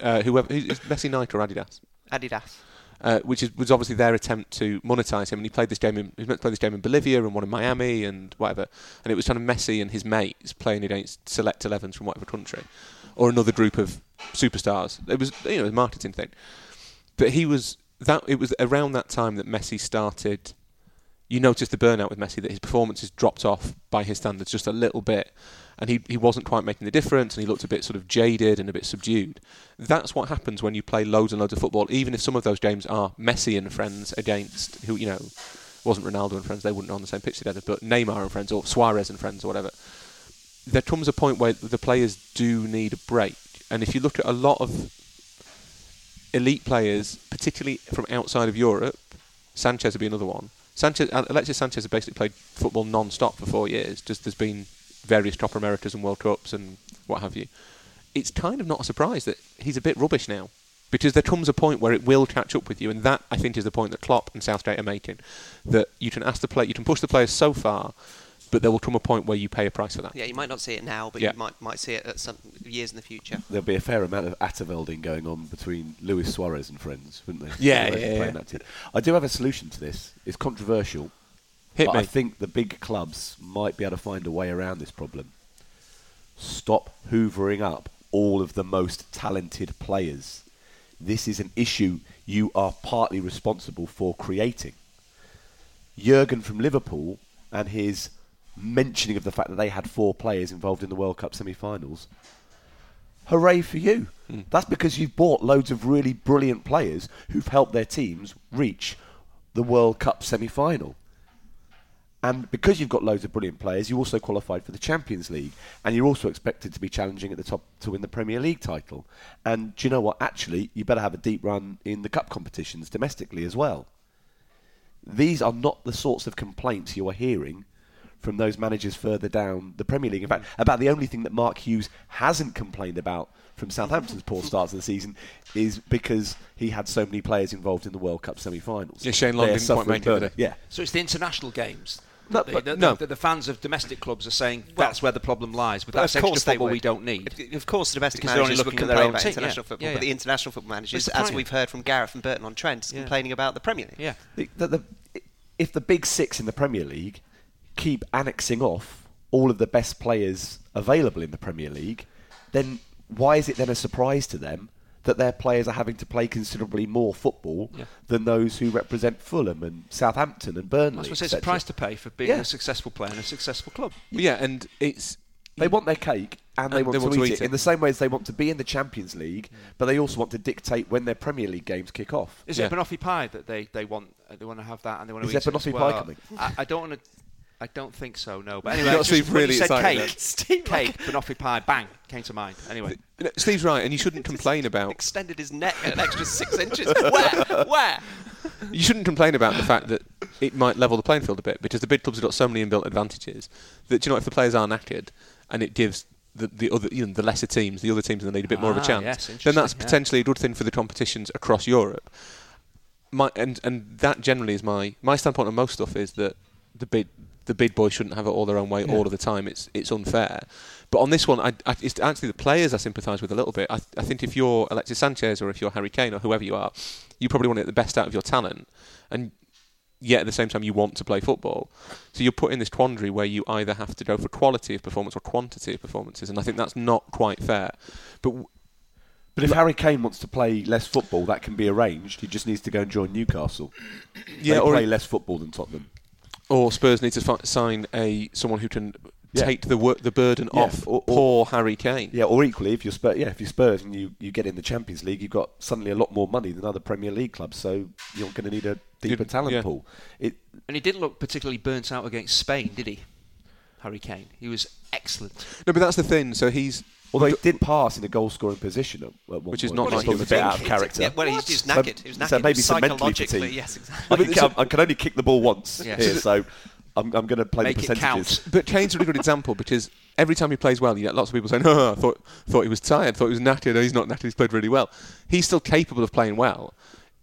uh, whoever is Messi Nike or Adidas. Adidas. uh, which is, was obviously their attempt to monetize him. And he played this game. In, he was meant to play this game in Bolivia and one in Miami and whatever. And it was kind of Messi and his mates playing against select 11s from whatever country, or another group of superstars. It was you know a marketing thing. But he was that. It was around that time that Messi started. You noticed the burnout with Messi that his performances dropped off by his standards just a little bit, and he he wasn't quite making the difference, and he looked a bit sort of jaded and a bit subdued. That's what happens when you play loads and loads of football, even if some of those games are Messi and friends against who you know wasn't Ronaldo and friends; they wouldn't on the same pitch together, but Neymar and friends or Suarez and friends or whatever. There comes a point where the players do need a break, and if you look at a lot of elite players, particularly from outside of Europe, Sanchez would be another one. Sanchez, uh, Alexis Sanchez has basically played football non-stop for four years. Just there's been various Copa Americas and World Cups and what have you. It's kind of not a surprise that he's a bit rubbish now, because there comes a point where it will catch up with you, and that I think is the point that Klopp and Southgate are making. That you can ask the play, you can push the players so far, but there will come a point where you pay a price for that. Yeah, you might not see it now, but Yeah. you might might see it at some years in the future. There'll be a fair amount of Atavelding going on between Luis Suarez and friends, wouldn't there? Yeah, yeah, yeah. that. I do have a solution to this. It's controversial. Hit but me. I think the big clubs might be able to find a way around this problem. Stop hoovering up all of the most talented players. This is an issue you are partly responsible for creating. Jurgen from Liverpool and his mentioning of the fact that they had four players involved in the World Cup semi-finals. Hooray for you! Hmm. That's because you've bought loads of really brilliant players who've helped their teams reach the World Cup semi-final. And because you've got loads of brilliant players, you also qualified for the Champions League, and you're also expected to be challenging at the top to win the Premier League title. And do you know what? Actually, you better have a deep run in the cup competitions domestically as well. These are not the sorts of complaints you are hearing from those managers further down the Premier League. In fact, about the only thing that Mark Hughes hasn't complained about from Southampton's poor starts of the season is because he had so many players involved in the World Cup semi-finals. Yeah, Shane Long didn't quite suffering make it, did burden. he? Yeah. So it's the international games. No, The- the, no. the, the fans of domestic clubs are saying Well, that's where the problem lies. But But that's of course extra they football would. we don't need. Of- Of course, the domestic Because they're only managers would looking at their complain own about team, international yeah. football, Yeah, but the international football managers, as we've heard from Gareth and Burton on Trent, Yeah. complaining about the Premier League. Yeah. The, the, the, if the big six in the Premier League keep annexing off all of the best players available in the Premier League, then why is it then a surprise to them that their players are having to play considerably more football Yeah. than those who represent Fulham and Southampton and Burnley? That's what I say. It's a price to pay for being Yeah. a successful player in a successful club. Yeah, and it's They want their cake and they, And want, to, eat it, in the same way as they want to be in the Champions League, but they also want to dictate when their Premier League games kick off. Is Yeah. it banoffee pie that they, they want? uh, They want to have that and they want to Is eat there it as banoffee well? pie coming? I, I don't want to. I don't think so. No, but anyway, just Steve really said cake. Steve, cake, banoffee pie, bang, came to mind. Anyway, Steve's right, and you shouldn't complain about extended his neck an extra six inches. Where? Where? you shouldn't complain about the fact that it might level the playing field a bit because the big clubs have got so many inbuilt advantages that you know if the players are knackered and it gives the, the other you know, the lesser teams the other teams in the league a bit more of a Ah, chance yes, then that's yeah. potentially a good thing for the competitions across Europe my and and that generally is my my standpoint on most stuff is that the big the big boys shouldn't have it all their own way all of the time. It's it's unfair. But on this one, I, I, it's actually the players I sympathise with a little bit. I, I think if you're Alexis Sanchez or if you're Harry Kane or whoever you are, you probably want to get the best out of your talent, and yet at the same time you want to play football. So you're put in this quandary where you either have to go for quality of performance or quantity of performances, and I think that's not quite fair. But w- But if Harry Kane wants to play less football, that can be arranged. He just needs to go and join Newcastle. yeah, they or play less football than Tottenham. Or Spurs need to fi- sign a someone who can Yeah. take the work, the burden Yeah, off or- or- poor Harry Kane. Yeah, or equally, if you're Spurs, yeah, if you're Spurs and you, you get in the Champions League, you've got suddenly a lot more money than other Premier League clubs. So you're going to need a deeper Good- talent yeah. pool. It, And he didn't look particularly burnt out against Spain, did he? Harry Kane. He was excellent. No, but that's the thing. So he's although he did pass in a goal scoring position at, at one Which is point, not which like I him was a bit out of character. Yeah, well, he's just knackered. He was knackered. so maybe some mentally psychologically, fatigued. yes, exactly. I can, I can only kick the ball once Yeah. here, so I'm, I'm going to play Make the it percentages. count. But Kane's a really good example because every time he plays well, you get lots of people saying, "Oh, I thought thought he was tired, thought he was knackered. No, he's not knackered. He's played really well. He's still capable of playing well."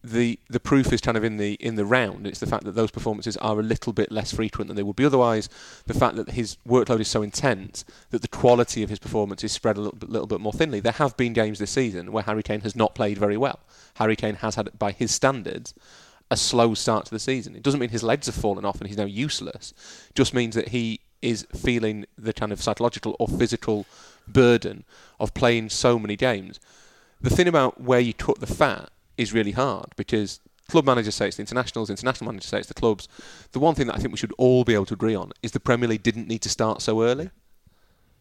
The the proof is kind of in the in the round. It's the fact that those performances are a little bit less frequent than they would be otherwise. The fact that his workload is so intense that the quality of his performance is spread a little bit, little bit more thinly. There have been games this season where Harry Kane has not played very well. Harry Kane has had, by his standards, a slow start to the season. It doesn't mean his legs have fallen off and he's now useless. It just means that he is feeling the kind of psychological or physical burden of playing so many games. The thing about where you cut the fat is really hard because club managers say it's the internationals, international managers say it's the clubs. The one thing that I think we should all be able to agree on is the Premier League didn't need to start so early.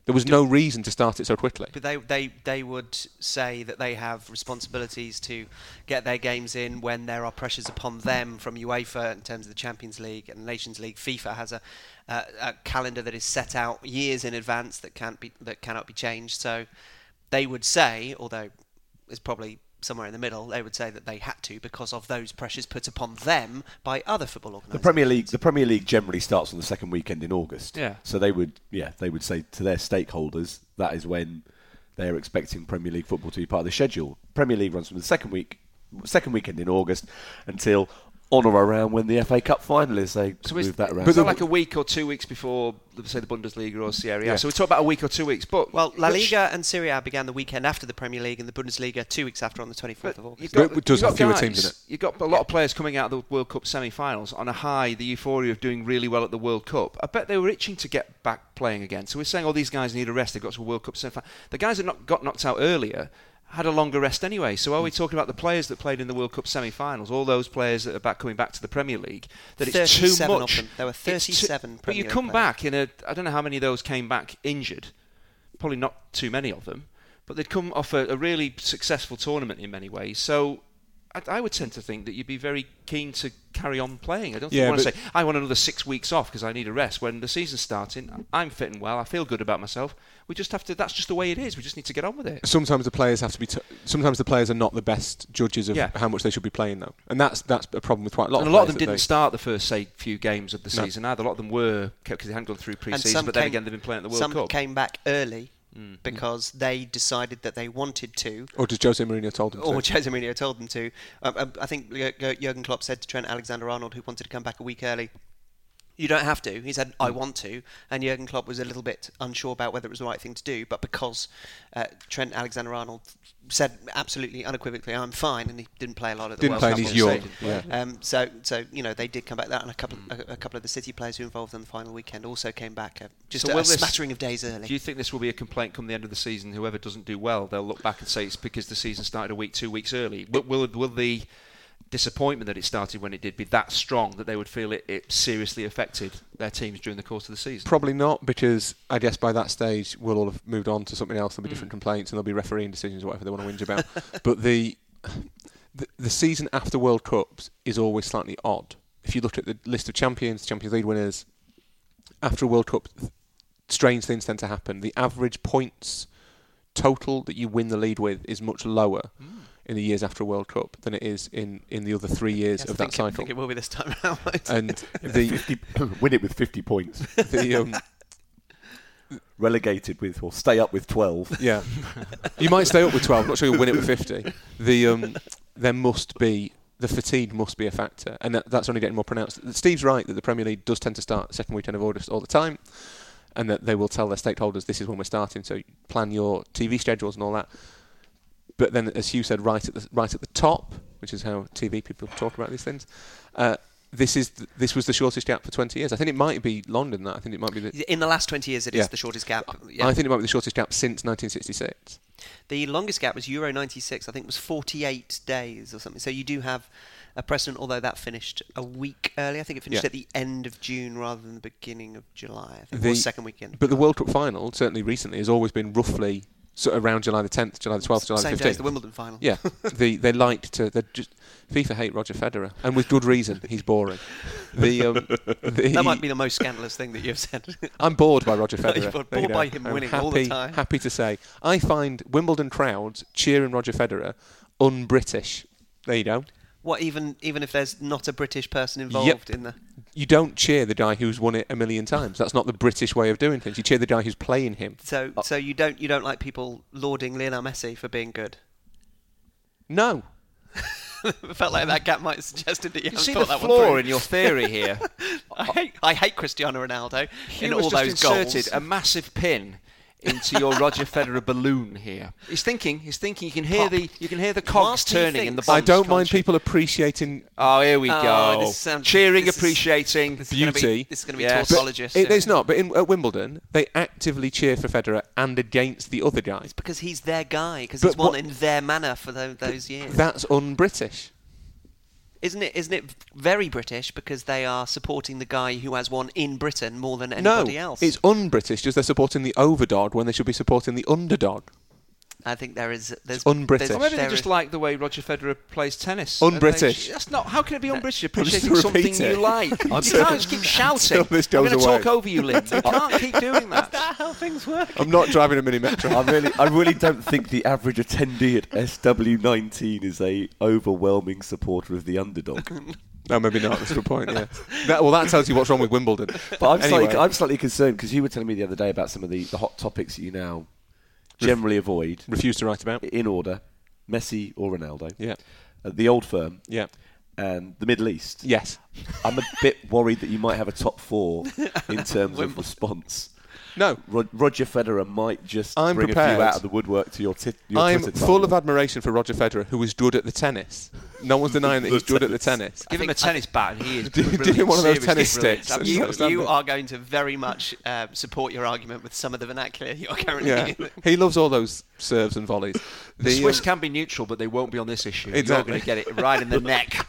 There was no reason to start it so quickly. But they, they, they would say that they have responsibilities to get their games in when there are pressures upon them from UEFA in terms of the Champions League and Nations League. FIFA has a, uh, a calendar that is set out years in advance that can't be that cannot be changed. So they would say, although it's probably somewhere in the middle, they would say that they had to because of those pressures put upon them by other football organisations. The. Premier League, the Premier League generally starts on the second weekend in August. Yeah. So they would, yeah, they would say to their stakeholders that is when they are expecting Premier League football to be part of the schedule. Premier League runs from the second week, second weekend in August until on or around when the FA Cup final is. They So move that around. is that like a week or two weeks before, say, the Bundesliga or Serie A? So we talk about a week or two weeks. But Well, La which- Liga and Serie A began the weekend after the Premier League and the Bundesliga two weeks after on the 24th But of August. you've got, But it does you've got fewer guys, teams in it. You've got a lot of players coming out of the World Cup semi-finals on a high, the euphoria of doing really well at the World Cup. I bet they were itching to get back playing again. So we're saying, oh, these guys need a rest. They've got to a World Cup semi-final. The guys that not, got knocked out earlier had a longer rest anyway. So are we hmm. talking about the players that played in the World Cup semi-finals, all those players that are back coming back to the Premier League? That it's too 37 of much. them. There were It's too- 37 But you come players. back in a. I don't know how many of those came back injured. Probably not too many of them. But they'd come off a, a really successful tournament in many ways. So I, I would tend to think that you'd be very keen to carry on playing. I don't think Yeah, you want to say, I want another six weeks off because I need a rest. When the season's starting, I'm fitting well. I feel good about myself. We just have to, that's just the way it is. We just need to get on with it. Sometimes the players have to be. T- sometimes the players are not the best judges of Yeah. how much they should be playing, though, and that's that's a problem with quite a lot. and a of lot of them didn't they- start the first, say, few games of the No. season either. A lot of them were, because they hadn't gone through and pre-season, some but then came, again, they've been playing at the World some Cup. came back early Mm. because they decided that they wanted to, Or does Jose Mourinho told them or to? Jose Mourinho told them to. Um, um, I think Jur- Jur- Jurgen Klopp said to Trent Alexander-Arnold, who wanted to come back a week early, "You don't have to." He said, "I Hmm. want to," and Jurgen Klopp was a little bit unsure about whether it was the right thing to do. But because uh, Trent Alexander-Arnold said absolutely unequivocally, "I'm fine," and he didn't play a lot of the Didn't World play Cup and he's also. young. Yeah. Um, so, so you know, they did come back. That and a couple, Hmm. a, a couple of the City players who involved in the final weekend also came back uh, just So a, a this- smattering of days early. Do you think this will be a complaint come the end of the season? Whoever doesn't do well, they'll look back and say it's because the season started a week, two weeks early. Will, will, will the disappointment that it started when it did be that strong that they would feel it, it seriously affected their teams during the course of the season? Probably not, because I guess by that stage we'll all have moved on to something else. There'll be Mm. different complaints, and there'll be refereeing decisions or whatever they want to whinge about. but the, the the season after World Cups is always slightly odd. If you look at the list of champions, Champions League winners, after a World Cup, strange things tend to happen. The average points total that you win the lead with is much lower in the years after a World Cup than it is in, in the other three years Yes, of I that think, I cycle. think it will be this time around. And the 50, win it with 50 points, the um, relegated with or stay up with 12. Yeah, you might stay up with twelve. I'm not sure you'll win it with fifty. The um, there must be the fatigue must be a factor, and that, that's only getting more pronounced. Steve's right that the Premier League does tend to start second weekend of August all the time, and that they will tell their stakeholders this is when we're starting, so plan your TV schedules and all that. But then, as Hugh said, right at the right at the top, which is how TV people talk about these things. Uh, this is th- this was the shortest gap for 20 years. I think it might be longer than that. I think it might be the. In the last 20 years, it is Yeah. the shortest gap. Yeah. I think it might be the shortest gap since 1966. The longest gap was Euro 96, I think it was 48 days or something. So you do have a precedent, although that finished a week early. I think it finished Yeah. at the end of June rather than the beginning of July. I think The- second weekend. But the World Cup final, certainly recently, has always been roughly of around July the 10th, July the 12th, July Same the day as 15th. the Wimbledon final. Yeah, the, they like to. They just FIFA hate Roger Federer, and with good reason. He's boring. The, um, the, That might be the most scandalous thing that you've said. I'm bored by Roger Federer. bored you by him I'm winning happy, all the time. Happy to say, I find Wimbledon crowds cheering Roger Federer un-British. There you go. What even even if there's not a British person involved in the You don't cheer the guy who's won it a million times. That's not the British way of doing things. You cheer the guy who's playing him. so uh, so you don't you don't like people lauding Lionel Messi for being good. No. it felt like that gap might have suggested that you, You haven't see thought the that one flaw through. in your theory here. I hate I hate Cristiano Ronaldo in Hugh all has just those inserted goals. a massive pin into your Roger Federer balloon here. He's thinking. He's thinking. You can hear Pop. the you can hear the cogs Whilst turning in the thinks- I don't mind can't you? people appreciating. Oh, here we Oh, go. this sounds- Cheering, this is- appreciating. This is gonna be- Beauty. this is going to be Yes. tautologist. It, yeah. it's not, but in, at Wimbledon, they actively cheer for Federer and against the other guys. because he's their guy. Because he's won what- in their manner for tho- those years. That's un-British. Isn't it? Isn't it very British because they are supporting the guy who has won in Britain more than No, anybody else? it's un-British. Just they're supporting the overdog when they should be supporting the underdog. I think there is. There's un-British. there's- Or maybe they just is- like the way Roger Federer plays tennis. Un-British. And they- That's not. How can it be un-British? just Appreciating something it. you like. you can't just keep shouting. until this I'm goes going to talk over you, Lynn. You can't keep doing that. how things work. I'm not driving a mini metro. I really, I really don't think the average attendee at SW19 is a overwhelming supporter of the underdog. no, maybe not. That's a good point. Yeah. That, well, that tells you what's wrong with Wimbledon. But I'm Anyway. slightly, I'm slightly concerned because you were telling me the other day about some of the, the hot topics that you now generally avoid Refuse to write about. in order: Messi or Ronaldo, Yeah. uh, the old firm, Yeah. and the Middle East. Yes. I'm a bit worried that you might have a top four in terms of response. No. Ro- Roger Federer might just I'm bring a few out of the woodwork to your, tit your I'm Twitter full of admiration for Roger Federer, who is good at the tennis. No one's denying that he's good at the tennis. Give him a tennis bat, and he is. Do- do brilliant, him one of those tennis brilliant. sticks. You, you are going to very much um, support your argument with some of the vernacular you're currently Yeah. he loves all those serves and volleys. The The, Swiss um, can be neutral, but they won't be on this issue. Exactly. You're going to get it right in the neck.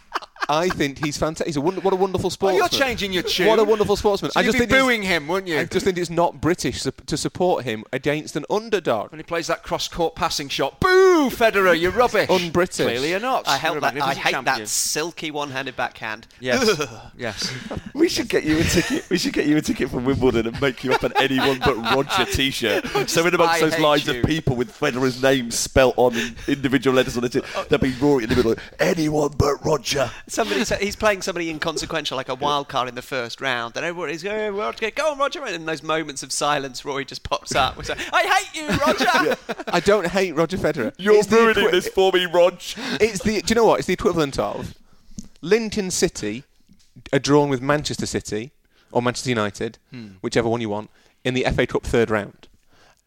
I think he's fantastic. He's a wonder, what a wonderful sportsman. Oh, sportsman. you're changing your tune. What a wonderful sportsman. So I you'd just be think booing him, wouldn't you? I just think it's not British to support him against an underdog. when he plays that cross-court passing shot, boo, Federer, you're rubbish. Un-British. Clearly you're not. I, hate You're that, I hate champion. that silky one-handed backhand. Yes. yes. We should get you a ticket. We should get you a ticket from Wimbledon and make you up an anyone but Roger T-shirt. So in amongst I those lines you. of people with Federer's name spelt on individual letters on the tin, oh. there'll be Rory in the middle. Anyone but Roger. Somebody, so he's playing somebody inconsequential, like a wild card in the first round, and everybody's going, oh, Roger, go on, Roger. And in those moments of silence, Rory just pops up. and says, I hate you, Roger. I don't hate Roger Federer. You're It's ruining equi- this for me, Rog. It's the. Do you know what? It's the equivalent of Lincoln City are drawn with Manchester City or Manchester United, Hmm. whichever one you want, in the FA Cup third round.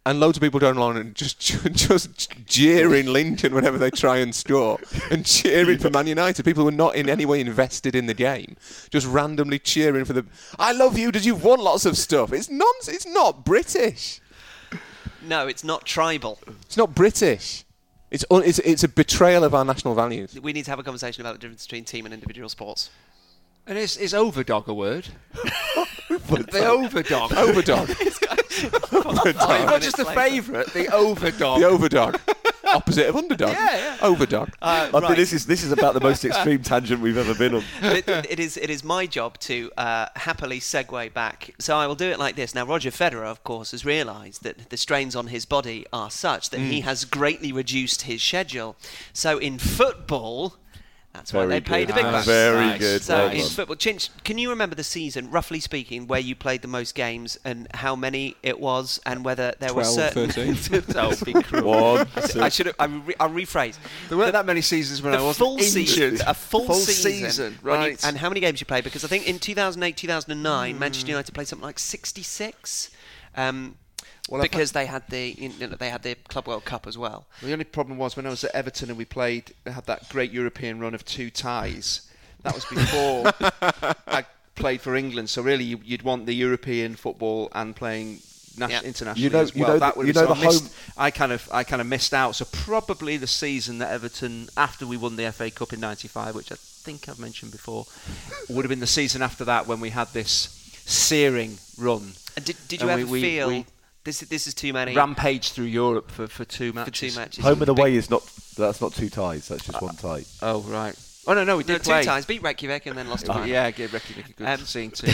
And loads of people going along and just just jeering Lincoln whenever they try and score, and cheering for Man United. People who are not in any way invested in the game, just randomly cheering for the. I love you because you've won lots of stuff. It's nonsense. It's not British. no, it's not tribal. It's not British. It's un, it's it's a betrayal of our national values. We need to have a conversation about the difference between team and individual sports. And is, is overdog a word? the overdog. Overdog. Five Not just minutes the later. favourite, the overdog. the overdog. Opposite of underdog. Yeah, yeah. Overdog. Uh, I right. this is this is about the most extreme tangent we've ever been on. it, it is it is my job to uh, happily segue back. So I will do it like this. Now Roger Federer, of course, has realised that the strains on his body are such that he has greatly reduced his schedule. So in football. That's why they pay good. the big Nice. bucks. Very Nice. good. So Well in football, Chinch, can you remember the season, roughly speaking, where you played the most games and how many it was, and whether there were 12, certain? 13. oh, be cruel. One, I should. I re- I'll rephrase. There weren't that many seasons when I was full injured. season, a full, Full season, season, when you- right. and how many games you played? Because I think in 2008, 2009, Hmm. Manchester United played something like 66. Um, Well, because they had the you know, they had the Club World Cup as well. The only problem was when I was at Everton and we played, they had that great European run of two ties. That was before I played for England. So really, you, you'd want the European football and playing nas- Yeah. internationally You know- as you well. know that the- would you know so the I missed- home- I kind of I kind of missed out. So probably the season that Everton after we won the FA Cup in '95, which I think I've mentioned before, would have been the season after that when we had this searing run. And did, did you And ever we- we- feel we this this is too many Rampage through Europe for, for two for matches. two matches? Home and Big- away is not. That's not two ties. That's just one tie. Oh right. Oh no no we No, did two play. times. Beat Reykjavik and then lost to Oh, Bayern. yeah, give Reykjavik a good Um, scene too.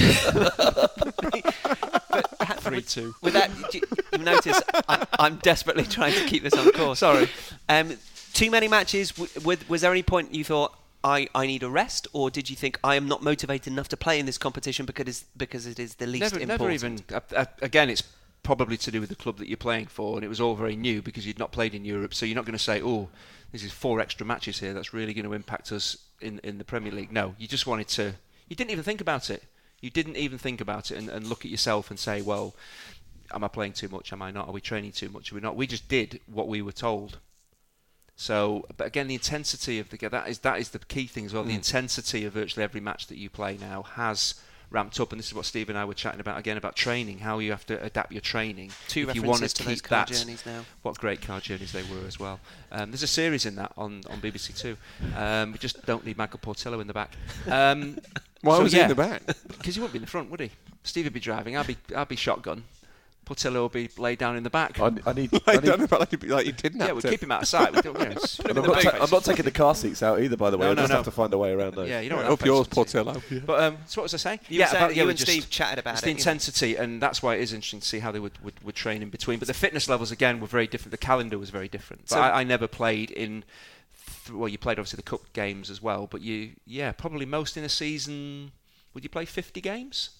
Three two. With that, you, you notice I, I'm desperately trying to keep this on course. Sorry. Um, too many matches. W- with, was there any point you thought I, I need a rest, or did you think I am not motivated enough to play in this competition because it's, because it is the least Never, important? never even. Uh, uh, again, it's probably to do with the club that you're playing for, and it was all very new because you'd not played in Europe. So you're not going to say, "Oh, this is four extra matches here. That's really going to impact us in in the Premier League." No, you just wanted to. You didn't even think about it. You didn't even think about it and, and look at yourself and say, "Well, am I playing too much? Am I not? Are we training too much? Are we not?" We just did what we were told. So, but again, the intensity of the that is that is the key thing as well. The mm. intensity of virtually every match that you play now has ramped up, and this is what Steve and I were chatting about again about training, how you have to adapt your training. Two if you references want to to those keep car that. journeys now. What great car journeys they were as well. Um, there's a series in that on, on BBC Two. Um, we just don't need Michael Portillo in the back. Um, Why so was he in the back? Because he wouldn't be in the front, would he? Steve would be driving. I'd be I'd be shotgun. Portillo would be laid down in the back. I, I need. I Like, need don't know, like, you- like you didn't yeah, we'd to. keep him out of sight. We don't, you know, put him I'm the not, boot. ta- I'm not taking the car seats out either, by the way. No, I no, just no. have to find a way around those. Yeah, you know what Up that yours, face would be. Portillo. But um, so what was I saying? You yeah, about, you yeah, and just- Steve chatted about it's it, the yeah. intensity, and that's why it is interesting to see how they would, would, would train in between. But the fitness levels again were very different. The calendar was very different. But So- I, I never played in. Th- well, you played obviously the cup games as well, but you, yeah, probably most in a season. Would you play 50 games?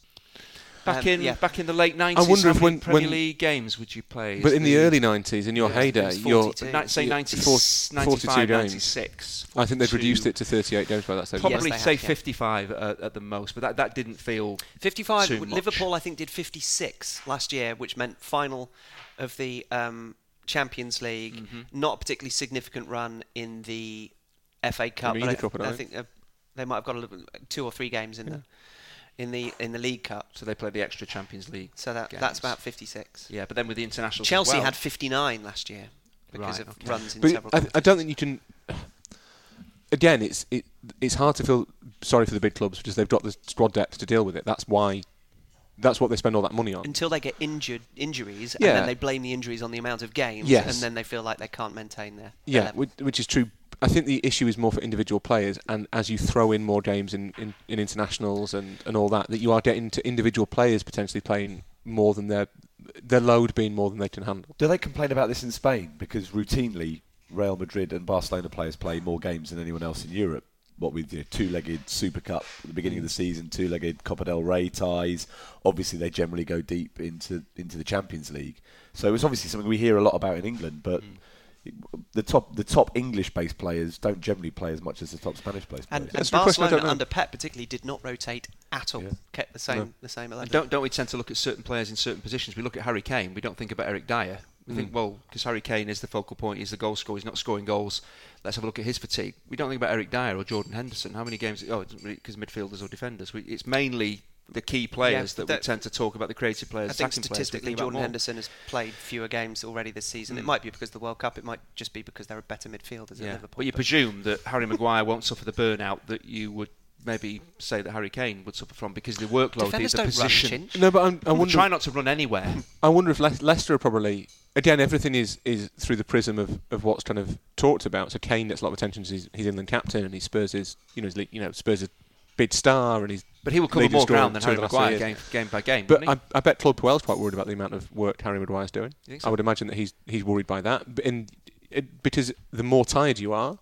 Back Um, in yeah. back in the late 90s, I wonder if when- Premier when- League games would you play? But in the early 90s, in your Yeah, heyday, it was you're, 42. Ni- say Yeah, 90, four- 95, 42 games. 96. I think they'd reduced it to 38 games by that stage. Probably they say have, yeah. 55 at, at the most, but that, that didn't feel 55. Too much. Liverpool, I think, did 56 last year, which meant final of the um, Champions League. Mm-hmm. Not a particularly significant run in the FA Cup. I, I think uh, they might have got a little, two or three games in the in the in the League Cup. So they played the extra Champions League. So that games. that's about 56. Yeah, but then with the internationals. as Chelsea well, had 59 last year because Right, of okay. runs in But several. I, I don't think you can. Again, it's it, it's hard to feel sorry for the big clubs because they've got the squad depth to deal with it. That's why, that's what they spend all that money on. until they get injured injuries, Yeah. and then they blame the injuries on the amount of games, Yes. and then they feel like they can't maintain their, their Yeah, level. which, which is true. I think the issue is more for individual players, and as you throw in more games in, in, in internationals and, and all that, that you are getting to individual players potentially playing more than their their load being more than they can handle. Do they complain about this in Spain? Because routinely, Real Madrid and Barcelona players play more games than anyone else in Europe. What with your two-legged Super Cup at the beginning of the season, two-legged Copa del Rey ties. Obviously, they generally go deep into into the Champions League. So it's obviously something we hear a lot about in England. But it- the top the top English-based players don't generally play as much as the top Spanish-based And, players. and That's a good question, I Barcelona under Pep particularly did not rotate at all. Yeah. Kept the same No. the same And eleven. don't don't we tend to look at certain players in certain positions? We look at Harry Kane. We don't think about Eric Dier. We Mm. think, well, because Harry Kane is the focal point. He's the goal scorer. He's not scoring goals. Let's have a look at his fatigue. We don't think about Eric Dier or Jordan Henderson. How many games? Oh, because midfielders or defenders. We, it's mainly the key players that, that- we tend to talk about. The creative players, I think attacking players. Statistically, Jordan. Henderson has played fewer games already this season. It Mm. might be because of the World Cup. It might just be because they're a better midfielders at Yeah, Liverpool. but you presume that Harry Maguire won't suffer the burnout that you would maybe say that Harry Kane would suffer from because the workload, the, defenders the don't position. run. Chinch. No, but I'm, I We wonder. try not to run anywhere. I wonder if Le- Leicester are probably again everything is, is through the prism of, of what's kind of talked about. So Kane gets a lot of attention. 'cause He's, he's England captain and he Spurs is you know he's, le- you know Spurs is big star and he's. But he will cover more ground than Harry of the last Maguire game, game by game. But wouldn't I, I bet Claude Puel's quite worried about the amount of work Harry Maguire's doing. So? I would imagine that he's he's worried by that. But in, it, because the more tired you are,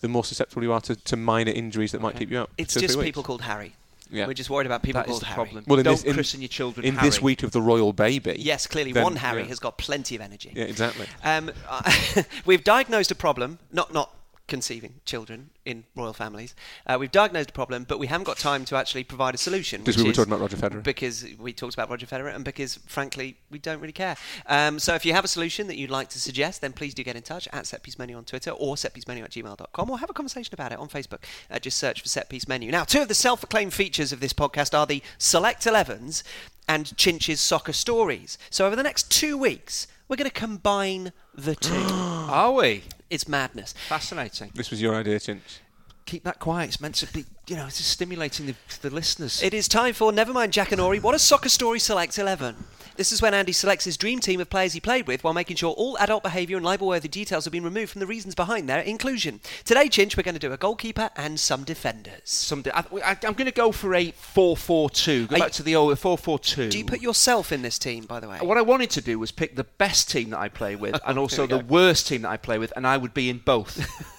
the more susceptible you are to, to minor injuries that might keep you out. It's just people weeks. called Harry. Yeah. We're just worried about people That is called the Harry. problem. Well, in Don't this- in- christen your children in Harry. this week of the royal baby. Yes, clearly then- one Harry yeah. has got plenty of energy. Yeah, exactly. Um, we've diagnosed a problem, not not conceiving children in royal families. Uh, we've diagnosed a problem, but we haven't got time to actually provide a solution. Because we were talking about Roger Federer. Because we talked about Roger Federer, and because frankly we don't really care. Um, so if you have a solution that you'd like to suggest, then please do get in touch at Set Piece Menu on Twitter or setpiecemenu at gmail.com or have a conversation about it on Facebook. Uh, just search for Set Piece Menu. Now, two of the self-acclaimed features of this podcast are the Select 11s and Chinch's Soccer Stories. So over the next two weeks, we're going to combine the two. Are we? It's madness. Fascinating. This was your idea, Chinch. Keep that quiet. It's meant to be, you know, it's just stimulating the, the listeners. It is time for Nevermind Jackanory. What a soccer story Select 11. This is when Andy selects his dream team of players he played with while making sure all adult behaviour and libel-worthy details have been removed from the reasons behind their inclusion. Today, Chinch, we're going to do a goalkeeper and some defenders. Some, I, I, I'm going to go for a 4-4-2. Go Are back you- to the old 4-4-2. Do you put yourself in this team, by the way? What I wanted to do was pick the best team that I play with and also the worst team that I play with, and I would be in both.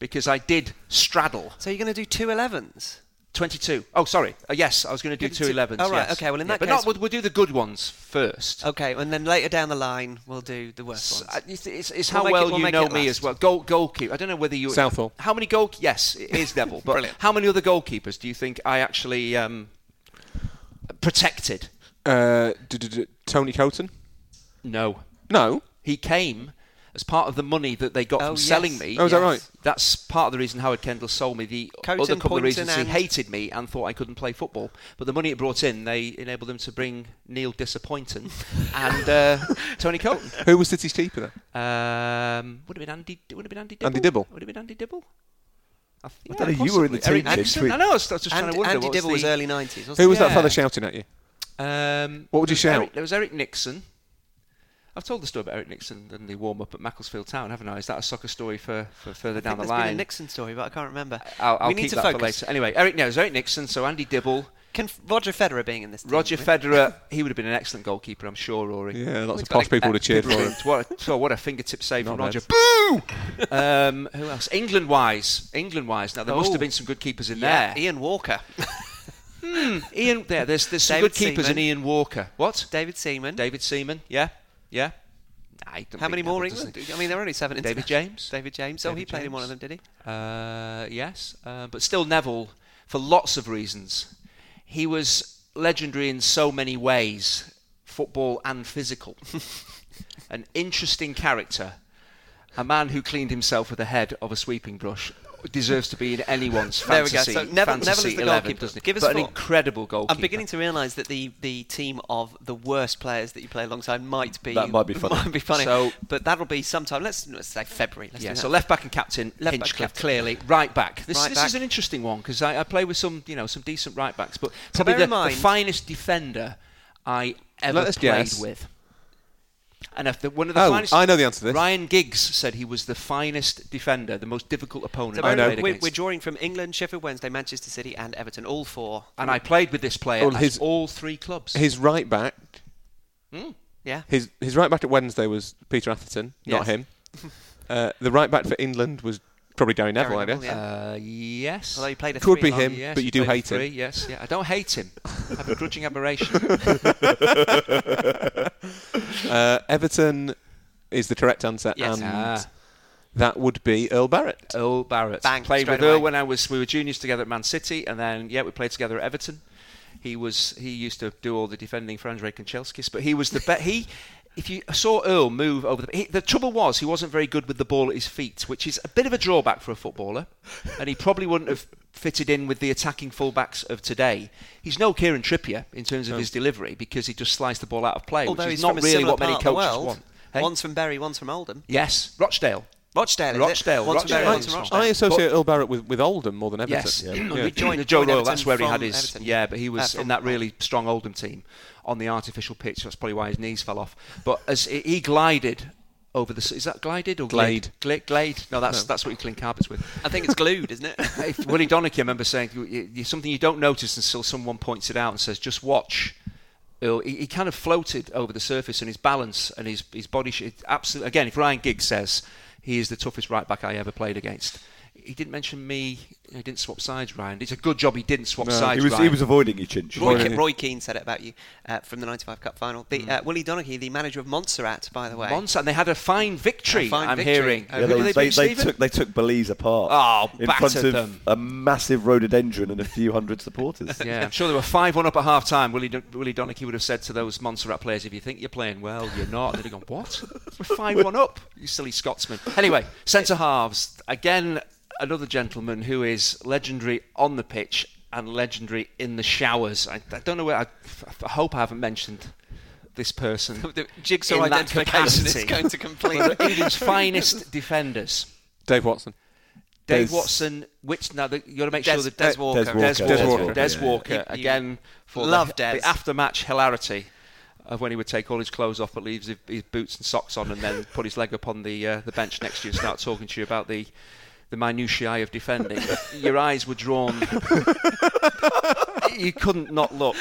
because I did straddle. So you're going to do two 11s? 22. Oh, sorry. Uh, yes, I was going to do Good two to- 11s. oh, right, yes. okay, well, in Yeah, that but case- not, we'll, we'll do the good ones first. Okay, and then later down the line, we'll do the worst S- ones. uh, It's, it's, it's We'll how make it- well we'll you know me as well. Goal, goalkeeper. I don't know whether you. Southall. How many goal? Yes, it is Neville. But Brilliant. how many other goalkeepers do you think I actually um, protected? Uh, Tony Coton? No. No. He came as part of the money that they got Oh, from yes. selling me. Oh, is that right? That's part of the reason Howard Kendall sold me. The Coton, other couple of reasons he hated me and thought I couldn't play football. But the money it brought in, they enabled them to bring Neil Disappointing and uh, Tony Coton. Who was City's keeper then? Um, would have been Andy. Would have been Andy Dibble. Andy Dibble? Would have been Andy Dibble. I, th- I don't know, you were in the team, Eric Jim, I know. I was, I was just trying Andy, to wonder. Andy what Dibble was the, early 90s, Who was that Yeah. fella shouting at you? Um, What would you there shout? Eric, there was Eric Nixon. I've told the story about Eric Nixon and the warm up at Macclesfield Town, haven't I? Is that a soccer story for, for further I down think the there's been a? Nixon story, but I can't remember. I'll, I'll we keep need to that focus. for later. Anyway, Eric, no, it was Eric Nixon, so Andy Dibble, Can Roger Federer being in this team? Roger Federer. He would have been an excellent goalkeeper, I'm sure, Rory. Yeah, lots We've of got posh a- people would have cheered for him. What a, so what a fingertip save from Not Roger. bad. Boo! um, who else? England wise. England wise. Now, there must Oh. have been some good keepers in Yeah, there. Ian Walker. hmm, Ian, there, there's, there's some David good keepers Seaman. in Ian Walker. What? David Seaman. David Seaman, yeah, yeah. He don't How many more England? I mean, there are only seven. David. James? David James. Oh, he David played in one of them, did he? he? Uh, yes, uh, but still Neville, for lots of reasons, he was legendary in so many ways, football and physical. An interesting character, a man who cleaned himself with the head of a sweeping brush. Deserves to be in anyone's There we go. fantasy. So Neville- Neville is the 11, goalkeeper. doesn't he? Give us but an incredible goalkeeper. I'm beginning to realise that the, the team of the worst players that you play alongside might be That might be funny. Might be funny. So- but that'll be sometime. Let's, let's say February. Let's Yeah, so left back and captain, Left back captain. clearly. Right back. This, Right this back. is an interesting one because I, I play with some, you know, some decent right backs, but So probably bear the, the finest defender I ever Let us played guess. with. And if the, one of the Oh, finest, I know the answer to this. Ryan Giggs said he was the finest defender, the most difficult opponent So I bear in mind, played we're, we're drawing from England, Sheffield Wednesday, Manchester City, and Everton, all four. and I played with this player Well, at his- all three clubs. His right back, Hmm. Yeah. his his right back at Wednesday was Peter Atherton, not Yes. him. uh, the right back for England was probably Gary Neville, I Neville, guess. yeah. Uh, yes. Although he played a Could three be long- him. Yes, but you do hate for him. Yes, yeah. I don't hate him. I have a grudging admiration. Uh, Everton is the correct answer, Yes. and Ah. that would be Earl Barrett. Earl Barrett. Bang, played straight with Earl when I was we were juniors together at Man City, and then yeah, we played together at Everton. He was he used to do all the defending for Andrei Kanchelskis, but he was the bet he. If you saw Earl move over the, he, the trouble was he wasn't very good with the ball at his feet, which is a bit of a drawback for a footballer, and he probably wouldn't have fitted in with the attacking fullbacks of today. He's no Kieran Trippier in terms of his delivery because he just sliced the ball out of play, Although which he's is not really what many coaches want. Hey? One's from Bury, one's from Oldham. Yes, Rochdale. Rochdale, is it? Rochdale, One's Rochdale. I- I Rochdale. I associate Earl Barrett with, with Oldham more than Everton. Yes, Yeah. We Yeah. joined- Joe joined Royle. That's where he had his. Everton. Yeah, but he was Uh, in that really strong Oldham team on the artificial pitch. That's probably why his knees fell off. But as he he glided over the. Is that glided or Glade. Glade. Glade. No, that's that's what you clean carpets with. I think it's glued, isn't it? If- Willie Donachie, I remember saying something you don't notice until someone points it out and says, "Just watch." Earl, He, he kind of floated over the surface, and his balance and his his body. sh- Absolutely. Again, if Ryan Giggs says he is the toughest right back I ever played against, he didn't mention me. He didn't swap sides, Ryan. It's a good job he didn't swap No, sides. He was, Ryan. he was avoiding you, Chinch. Roy, Roy- Ke- Roy Keane said it about you uh, from the 95 Cup final. The, uh, Willie Donachie, the manager of Montserrat, by the way. Monza, and they had a fine victory. A fine I'm victory hearing. Yeah, Who they, did they, they, beat, they Stephen? took they took Belize apart. Oh, in front of them. a massive rhododendron and a few hundred supporters. Yeah, I'm sure they were five one up at half time. Willie, Don- Willie Donachie would have said to those Montserrat players, "If you think you're playing well, you're not." They'd have gone, "What? We're five one up, you silly Scotsman." Anyway, centre halves again. Another gentleman who is legendary on the pitch and legendary in the showers. I, I don't know where. I, I hope I haven't mentioned this person. the jigsaw in identification is going to complete. One of England's finest defenders. Dave Watson. Dave Des- Watson, which now the, you got to make Des, sure that Des Des Walker. Des Des Walker. Walker, Des Walker, Des yeah. Walker, You- you again for love the, Des. the after-match hilarity of when he would take all his clothes off but leaves his, his boots and socks on and then put his leg up on the uh, the bench next to you and start talking to you about the the minutiae of defending. Your eyes were drawn. you couldn't not look.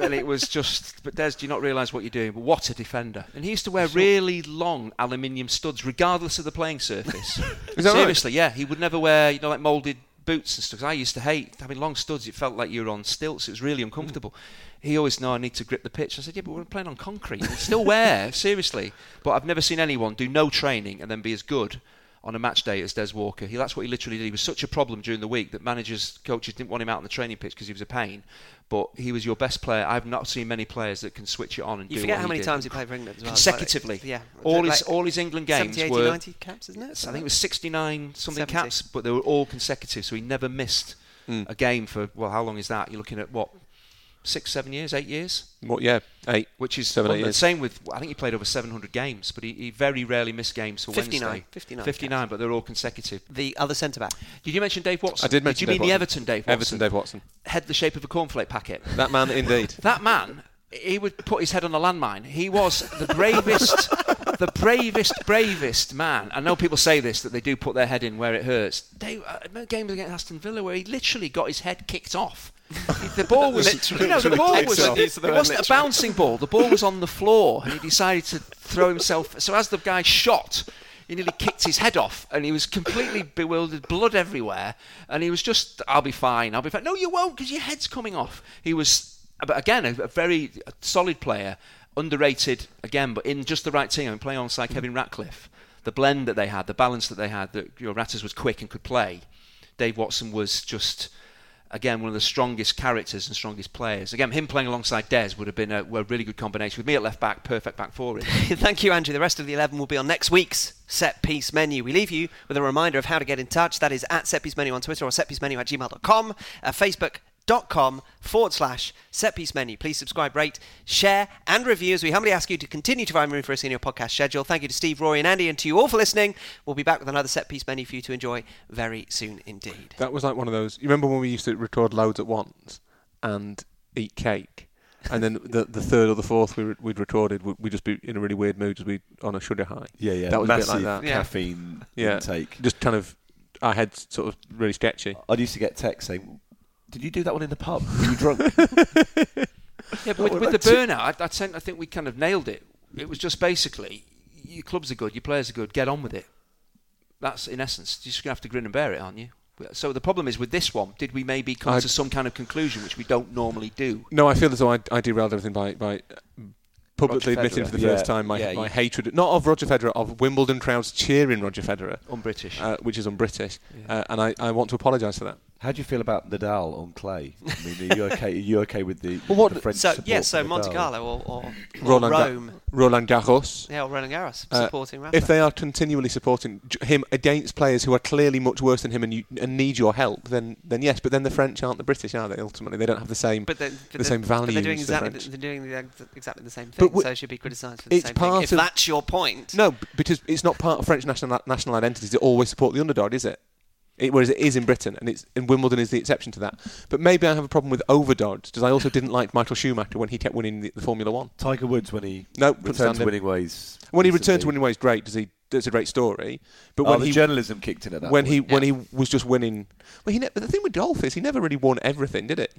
And it was just, but Des, do you not realise what you're doing? But what a defender! And he used to wear really long aluminium studs, regardless of the playing surface. That right? Seriously, yeah, he would never wear, you know, like moulded boots and stuff. I used to hate having long studs. It felt like you were on stilts. It was really hmm. uncomfortable. He always, no, I need to grip the pitch. I said, yeah, but we're playing on concrete. We'll still wear, seriously. But I've never seen anyone do no training and then be as good on a match day as Des Walker. He, that's what he literally did. He was such a problem during the week that managers, coaches didn't want him out on the training pitch because he was a pain. But he was your best player. I've not seen many players that can switch it on and You do forget what how many did. times he played for England as well. consecutively. Like, yeah. all Like his all his England games 70, 80, were 90 caps, isn't it? I think it was 69 something 70. caps, but they were all consecutive, so he never missed Mm. a game for well, how long is that? You're looking at what six, seven years, eight years, What? Yeah, eight. which is Seven, eight years. same with. I think he played over 700 games, but he, he very rarely missed games for 59, Wednesday. 59 59, but they're all consecutive. The other centre back. Did you mention Dave Watson? I did mention Did you Dave mean the Everton Dave Watson? Everton Dave Watson. Head the shape of a cornflake packet. That man, indeed. That man, he would put his head on a landmine. He was the bravest, the bravest, bravest man. I know people say this that they do put their head in where it hurts. They, uh, games against Aston Villa where he literally got his head kicked off. The ball was, Literally. you know, the ball was. It wasn't a bouncing ball. The ball was on the floor, and he decided to throw himself. So as the guy shot. He nearly kicked his head off, and he was completely bewildered, blood everywhere, and he was just, "I'll be fine, I'll be fine." No, you won't, because your head's coming off. He was, but again, a, a very solid player, underrated again, but in just the right team. I And playing alongside Kevin Ratcliffe, the blend that they had, the balance that they had, that you know, Ratters was quick and could play. Dave Watson was just again one of the strongest characters and strongest players. Again, him playing alongside Des would have been a, a really good combination. With me at left back, perfect back four. Thank you, Andrew. The rest of the 11 will be on next week's set piece menu. We leave you with a reminder of how to get in touch. That is at set piece menu on Twitter or setpiecemenu at gmail.com, uh, facebook.com forward slash set piece menu. Please subscribe, rate, share, and review as we humbly ask you to continue to find room for us in your podcast schedule. Thank you to Steve, Rory, and Andy, and to you all for listening. We'll be back with another set piece menu for you to enjoy very soon indeed. That was like one of those. You remember when we used to record loads at once and eat cake, and then the the third or the fourth we re- we'd recorded, we- we'd just be in a really weird mood, just be on a sugar high. Yeah, yeah. That was a bit Massive like that. Caffeine Yeah, intake. just kind of our heads sort of really sketchy. I used to get texts saying, "Did you do that one in the pub? Were you drunk?" Yeah, but with, with the burnout, I, I, tend, I think we kind of nailed it. It was just basically, your clubs are good, your players are good, get on with it. That's in essence. You're just going to have to grin and bear it, aren't you? So the problem is with this one, did we maybe come I- to some kind of conclusion which we don't normally do? No, I feel as though I, I derailed everything by by publicly admitting for the Yeah. first time my, Yeah, my you- hatred, not of Roger Federer, of Wimbledon crowds cheering Roger Federer, Un-British. uh, which is un-British, Yeah. uh, and I, I want to apologise for that. How do you feel about Nadal on clay? I mean, are you okay? Are you okay with the, Well, what- the French So, support yeah, for so Nadal? Monte Carlo or, or, or Roland Ga- Rome. Roland Garros. yeah, or Roland Garros Uh, supporting Rafa. If they are continually supporting him against players who are clearly much worse than him and, you, and need your help, then then yes. But then the French aren't the British, are they? Ultimately, they don't have the same. but they're, the same But they're doing exactly the, they're doing the, exactly the same thing, w- so it should be criticised for the it's same thing. part If that's your point, no, because it's not part of French national national identity to always support the underdog, is it? It? Whereas it is in Britain, and it's and Wimbledon is the exception to that. But maybe I have a problem with overdogs, because I also didn't like Michael Schumacher when he kept winning the, the Formula One. Tiger Woods when he No, couldn't returned to winning ways. When he returned to winning ways, great. Does he? That's a great story. But oh, when the he journalism kicked in at that when point. he when he was just winning. Well, he ne- but the thing with golf is he never really won everything, did it?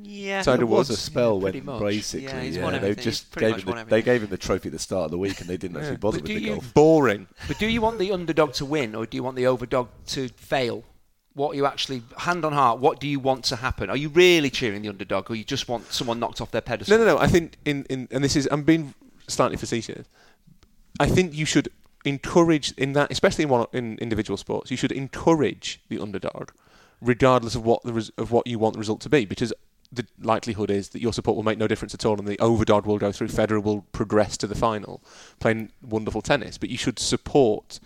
Yeah. So it was was. a spell pretty when much. basically Yeah, yeah, they everything. just gave him the, they gave him the trophy at the start of the week and they didn't actually bother But with the you- golf. Boring. But do you want the underdog to win, or do you want the overdog to fail? What you actually, hand on heart, what do you want to happen? Are you really cheering the underdog, or you just want someone knocked off their pedestal? No, no, no. I think in, in and this is I'm being slightly facetious. I think you should encourage in that, especially in one in individual sports, you should encourage the underdog, regardless of what the res, of what you want the result to be, because the likelihood is that your support will make no difference at all, and the overdog will go through. Federer will progress to the final, playing wonderful tennis. But you should support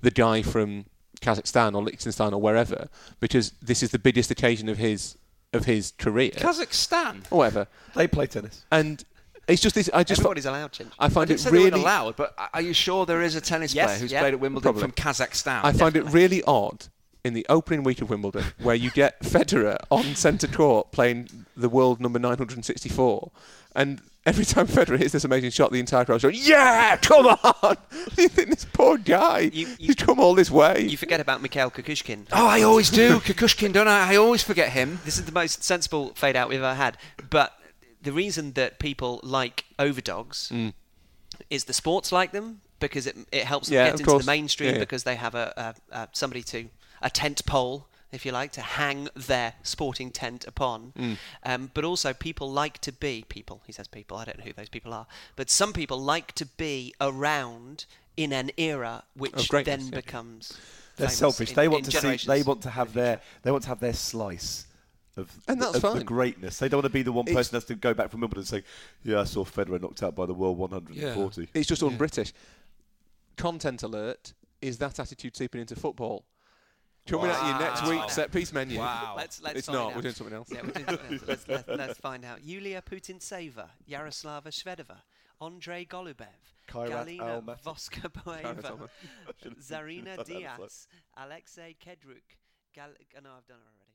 the guy from Kazakhstan or Liechtenstein or wherever, because this is the biggest occasion of his of his career, Kazakhstan. or whatever. They play tennis. And it's just this. I just Everybody's allowed, Chinch. I I find didn't it say really. allowed, but are you sure there is a tennis Yes, player who's yeah. played at Wimbledon Probably. from Kazakhstan? I find it really odd in the opening week of Wimbledon where you get Federer on centre court playing the world number 964, and every time Federer hits this amazing shot, the entire crowd's going, "Yeah, come on!" you think this poor guy, You- you- he's come all this way. You forget about Mikhail Kukushkin. oh, I always do. Kukushkin, don't I? I always forget him. This is the most sensible fade out we've ever had. But the reason that people like overdogs Mm. is the sports like them because it, it helps them Yeah, get into course. the mainstream Yeah, yeah. because they have a, a, a somebody to a tent pole if you like to hang their sporting tent upon Mm. um, but also people like to be people he says people I don't know who those people are but some people like to be around in an era which Of then yeah. becomes They're selfish. in- they want to see. They want to have the their. They want to have their slice of, And that's of the greatness. They don't want to be the one It's- person that's to go back from Wimbledon and say, "Yeah, I saw Federer knocked out by the world 140." it's just un-British. Content alert: Is that attitude seeping into football? Coming at you next Wow. week, set uh, piece menu. Wow. Let's, let's It's find not. out. We're doing something else. Yeah, we're doing something else. Let's, let's, let's find out. Yulia Putintseva, Yaroslava Shvedova, Andrei Golubev, Kairat Galina Almaty. Voskoboeva, Zarina Diyas, Alexei Kedryuk. Gal- oh, no, I've done it already.